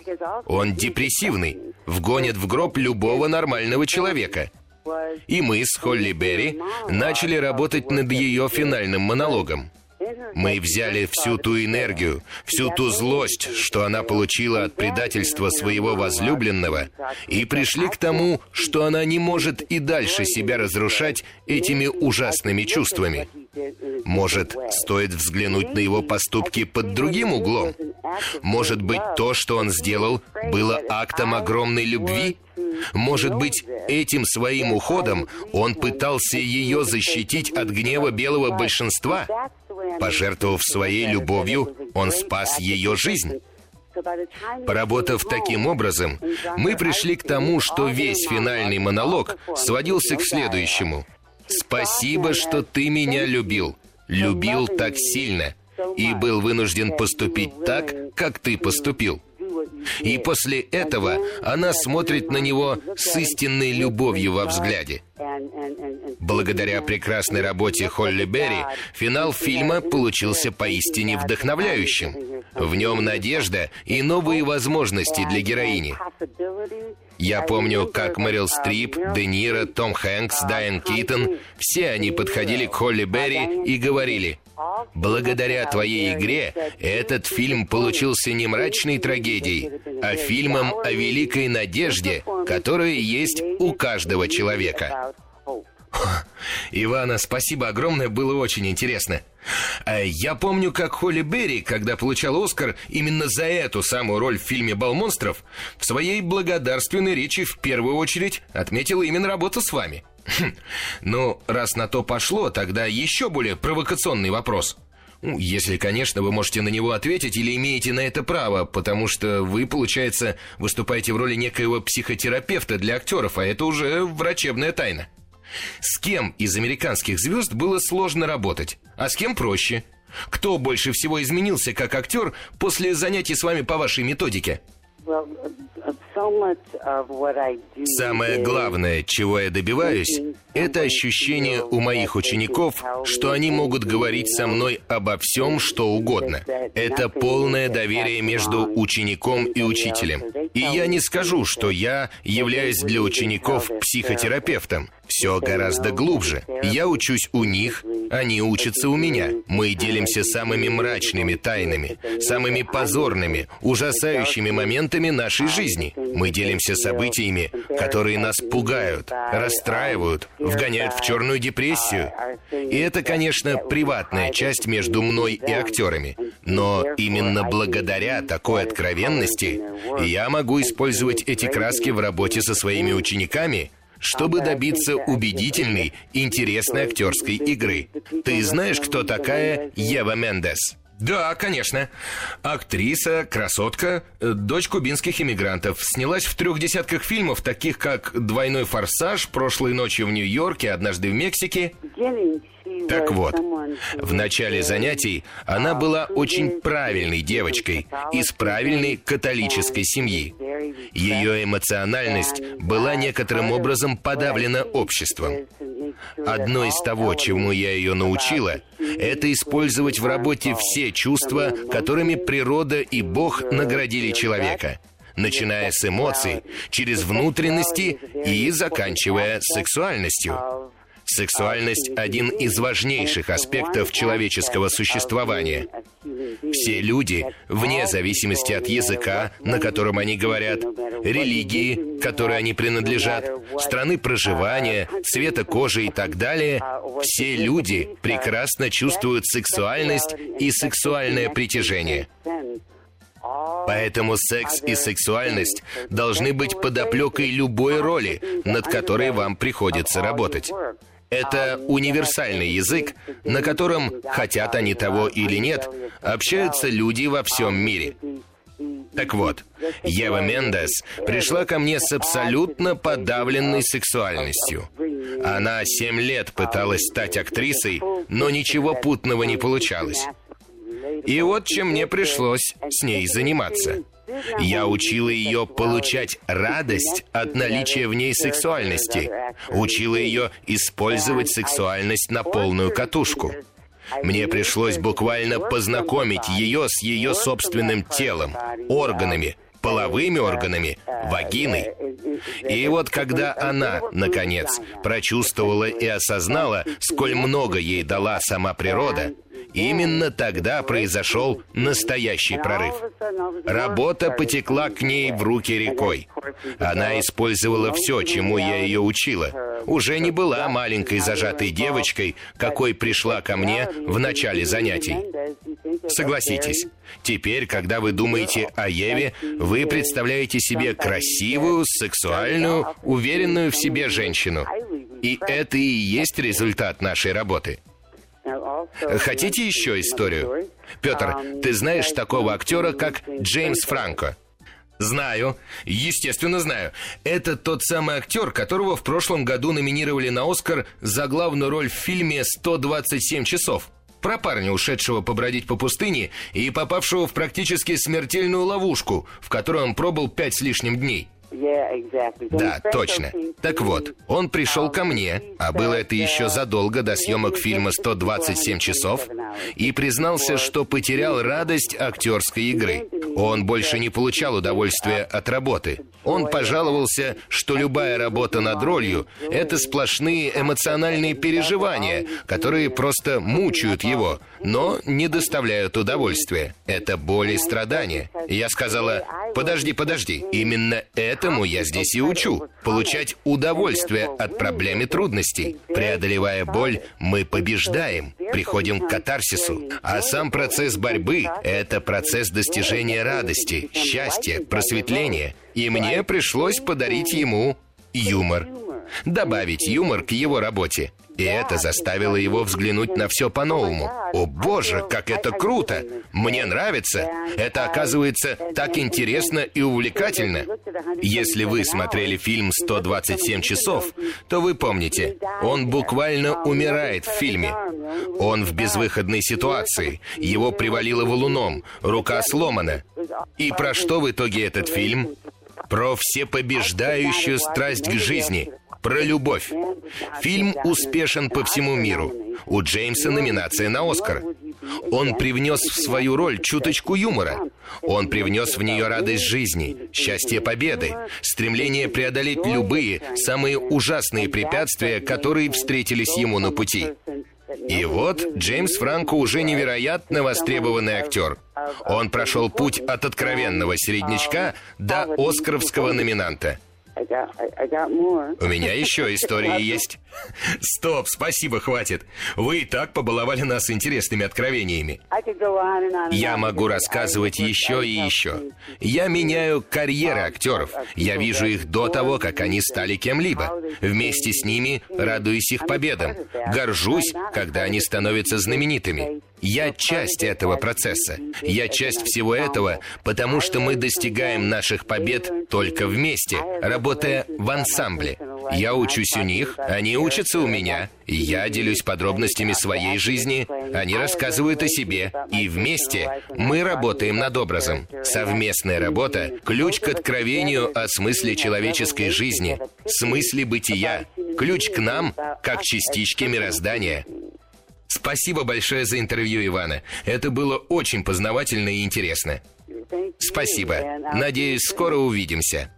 Он депрессивный, вгонит в гроб любого нормального человека. И мы с Холли Берри начали работать над ее финальным монологом. Мы взяли всю ту энергию, всю ту злость, что она получила от предательства своего возлюбленного, и пришли к тому, что она не может и дальше себя разрушать этими ужасными чувствами. Может, стоит взглянуть на его поступки под другим углом? Может быть, то, что он сделал, было актом огромной любви? Может быть, этим своим уходом он пытался ее защитить от гнева белого большинства? Пожертвовав своей любовью, он спас ее жизнь. Поработав таким образом, мы пришли к тому, что весь финальный монолог сводился к следующему. «Спасибо, что ты меня любил. Любил так сильно. И был вынужден поступить так, как ты поступил. И после этого она смотрит на него с истинной любовью во взгляде. Благодаря прекрасной работе Холли Берри, финал фильма получился поистине вдохновляющим. В нем надежда и новые возможности для героини. Я помню, как Мэрил Стрип, Де Ниро, Том Хэнкс, Дайан Китон, все они подходили к Холли Берри и говорили, «Благодаря твоей игре этот фильм получился не мрачной трагедией, а фильмом о великой надежде, которая есть у каждого человека». Ивана, спасибо огромное, было очень интересно. А я помню, как Холли Берри, когда получал Оскар именно за эту самую роль в фильме «Бал монстров», в своей благодарственной речи в первую очередь отметила именно работу с вами. Хм. Ну, раз на то пошло, тогда еще более провокационный вопрос. Ну, если, конечно, вы можете на него ответить или имеете на это право, потому что вы, получается, выступаете в роли некоего психотерапевта для актеров, а это уже врачебная тайна. С кем из американских звезд было сложно работать, а с кем проще? Кто больше всего изменился как актер после занятий с вами по вашей методике? Самое главное, чего я добиваюсь, это ощущение у моих учеников, что они могут говорить со мной обо всем, что угодно. Это полное доверие между учеником и учителем. И я не скажу, что я являюсь для учеников психотерапевтом. Все гораздо глубже. Я учусь у них, они учатся у меня. Мы делимся самыми мрачными тайнами, самыми позорными, ужасающими моментами нашей жизни. Мы делимся событиями, которые нас пугают, расстраивают, вгоняют в черную депрессию. И это, конечно, приватная часть между мной и актерами. Но именно благодаря такой откровенности я могу использовать эти краски в работе со своими учениками, чтобы добиться убедительной, интересной актерской игры. Ты знаешь, кто такая Ева Мендес? Да, конечно. Актриса, красотка, э, дочь кубинских иммигрантов. Снялась в трех десятках фильмов, таких как «Двойной форсаж», «Прошлой ночью в Нью-Йорке», «Однажды в Мексике». Так вот, в начале занятий она была очень правильной девочкой из правильной католической семьи. Ее эмоциональность была некоторым образом подавлена обществом. Одно из того, чему я ее научила, это использовать в работе все чувства, которыми природа и Бог наградили человека начиная с эмоций, через внутренности и заканчивая сексуальностью. Сексуальность – один из важнейших аспектов человеческого существования. Все люди, вне зависимости от языка, на котором они говорят, религии, которой они принадлежат, страны проживания, цвета кожи и так далее, все люди прекрасно чувствуют сексуальность и сексуальное притяжение. Поэтому секс и сексуальность должны быть подоплекой любой роли, над которой вам приходится работать. Это универсальный язык, на котором, хотят они того или нет, общаются люди во всем мире. Так вот, Ева Мендес пришла ко мне с абсолютно подавленной сексуальностью. Она семь лет пыталась стать актрисой, но ничего путного не получалось. И вот чем мне пришлось с ней заниматься. Я учила ее получать радость от наличия в ней сексуальности. Учила ее использовать сексуальность на полную катушку. Мне пришлось буквально познакомить ее с ее собственным телом, органами, половыми органами, вагиной. И вот когда она, наконец, прочувствовала и осознала, сколь много ей дала сама природа, Именно тогда произошел настоящий прорыв. Работа потекла к ней в руки рекой. Она использовала все, чему я ее учила. Уже не была маленькой зажатой девочкой, какой пришла ко мне в начале занятий. Согласитесь, теперь, когда вы думаете о Еве, вы представляете себе красивую, сексуальную, уверенную в себе женщину. И это и есть результат нашей работы. Хотите еще историю? Петр, ты знаешь такого актера, как Джеймс Франко? Знаю, естественно знаю. Это тот самый актер, которого в прошлом году номинировали на Оскар за главную роль в фильме «127 часов». Про парня, ушедшего побродить по пустыне и попавшего в практически смертельную ловушку, в которой он пробыл пять с лишним дней. Да, точно. Так вот, он пришел ко мне, а было это еще задолго до съемок фильма «127 часов», и признался, что потерял радость актерской игры. Он больше не получал удовольствия от работы. Он пожаловался, что любая работа над ролью — это сплошные эмоциональные переживания, которые просто мучают его, но не доставляют удовольствия. Это боль и страдания. Я сказала, подожди, подожди, именно этому я здесь и учу. Получать удовольствие от проблем и трудностей. Преодолевая боль, мы побеждаем, приходим к катарсису. А сам процесс борьбы — это процесс достижения радости, счастья, просветления. И мне пришлось подарить ему юмор. Добавить юмор к его работе. И это заставило его взглянуть на все по-новому. О боже, как это круто! Мне нравится! Это оказывается так интересно и увлекательно. Если вы смотрели фильм «127 часов», то вы помните, он буквально умирает в фильме. Он в безвыходной ситуации. Его привалило валуном, рука сломана. И про что в итоге этот фильм? Про всепобеждающую страсть к жизни – про любовь. Фильм успешен по всему миру. У Джеймса номинация на Оскар. Он привнес в свою роль чуточку юмора. Он привнес в нее радость жизни, счастье победы, стремление преодолеть любые, самые ужасные препятствия, которые встретились ему на пути. И вот Джеймс Франко уже невероятно востребованный актер. Он прошел путь от откровенного середнячка до оскаровского номинанта – у меня еще истории есть. Стоп, спасибо, хватит. Вы и так побаловали нас интересными откровениями. Я могу рассказывать еще и еще. Я меняю карьеры актеров. Я вижу их до того, как они стали кем-либо. Вместе с ними радуюсь их победам. Горжусь, когда они становятся знаменитыми. Я часть этого процесса. Я часть всего этого, потому что мы достигаем наших побед только вместе, работая в ансамбле. Я учусь у них, они учатся у меня. Я делюсь подробностями своей жизни, они рассказывают о себе. И вместе мы работаем над образом. Совместная работа – ключ к откровению о смысле человеческой жизни, смысле бытия, ключ к нам, как частичке мироздания. Спасибо большое за интервью, Ивана. Это было очень познавательно и интересно. Спасибо. Надеюсь, скоро увидимся.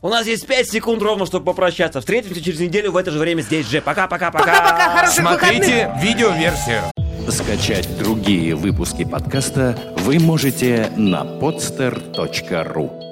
У нас есть 5 секунд ровно, чтобы попрощаться. Встретимся через неделю в это же время здесь же. Пока-пока-пока. Пока-пока, хороших Смотрите видеоверсию. Скачать другие выпуски подкаста вы можете на podster.ru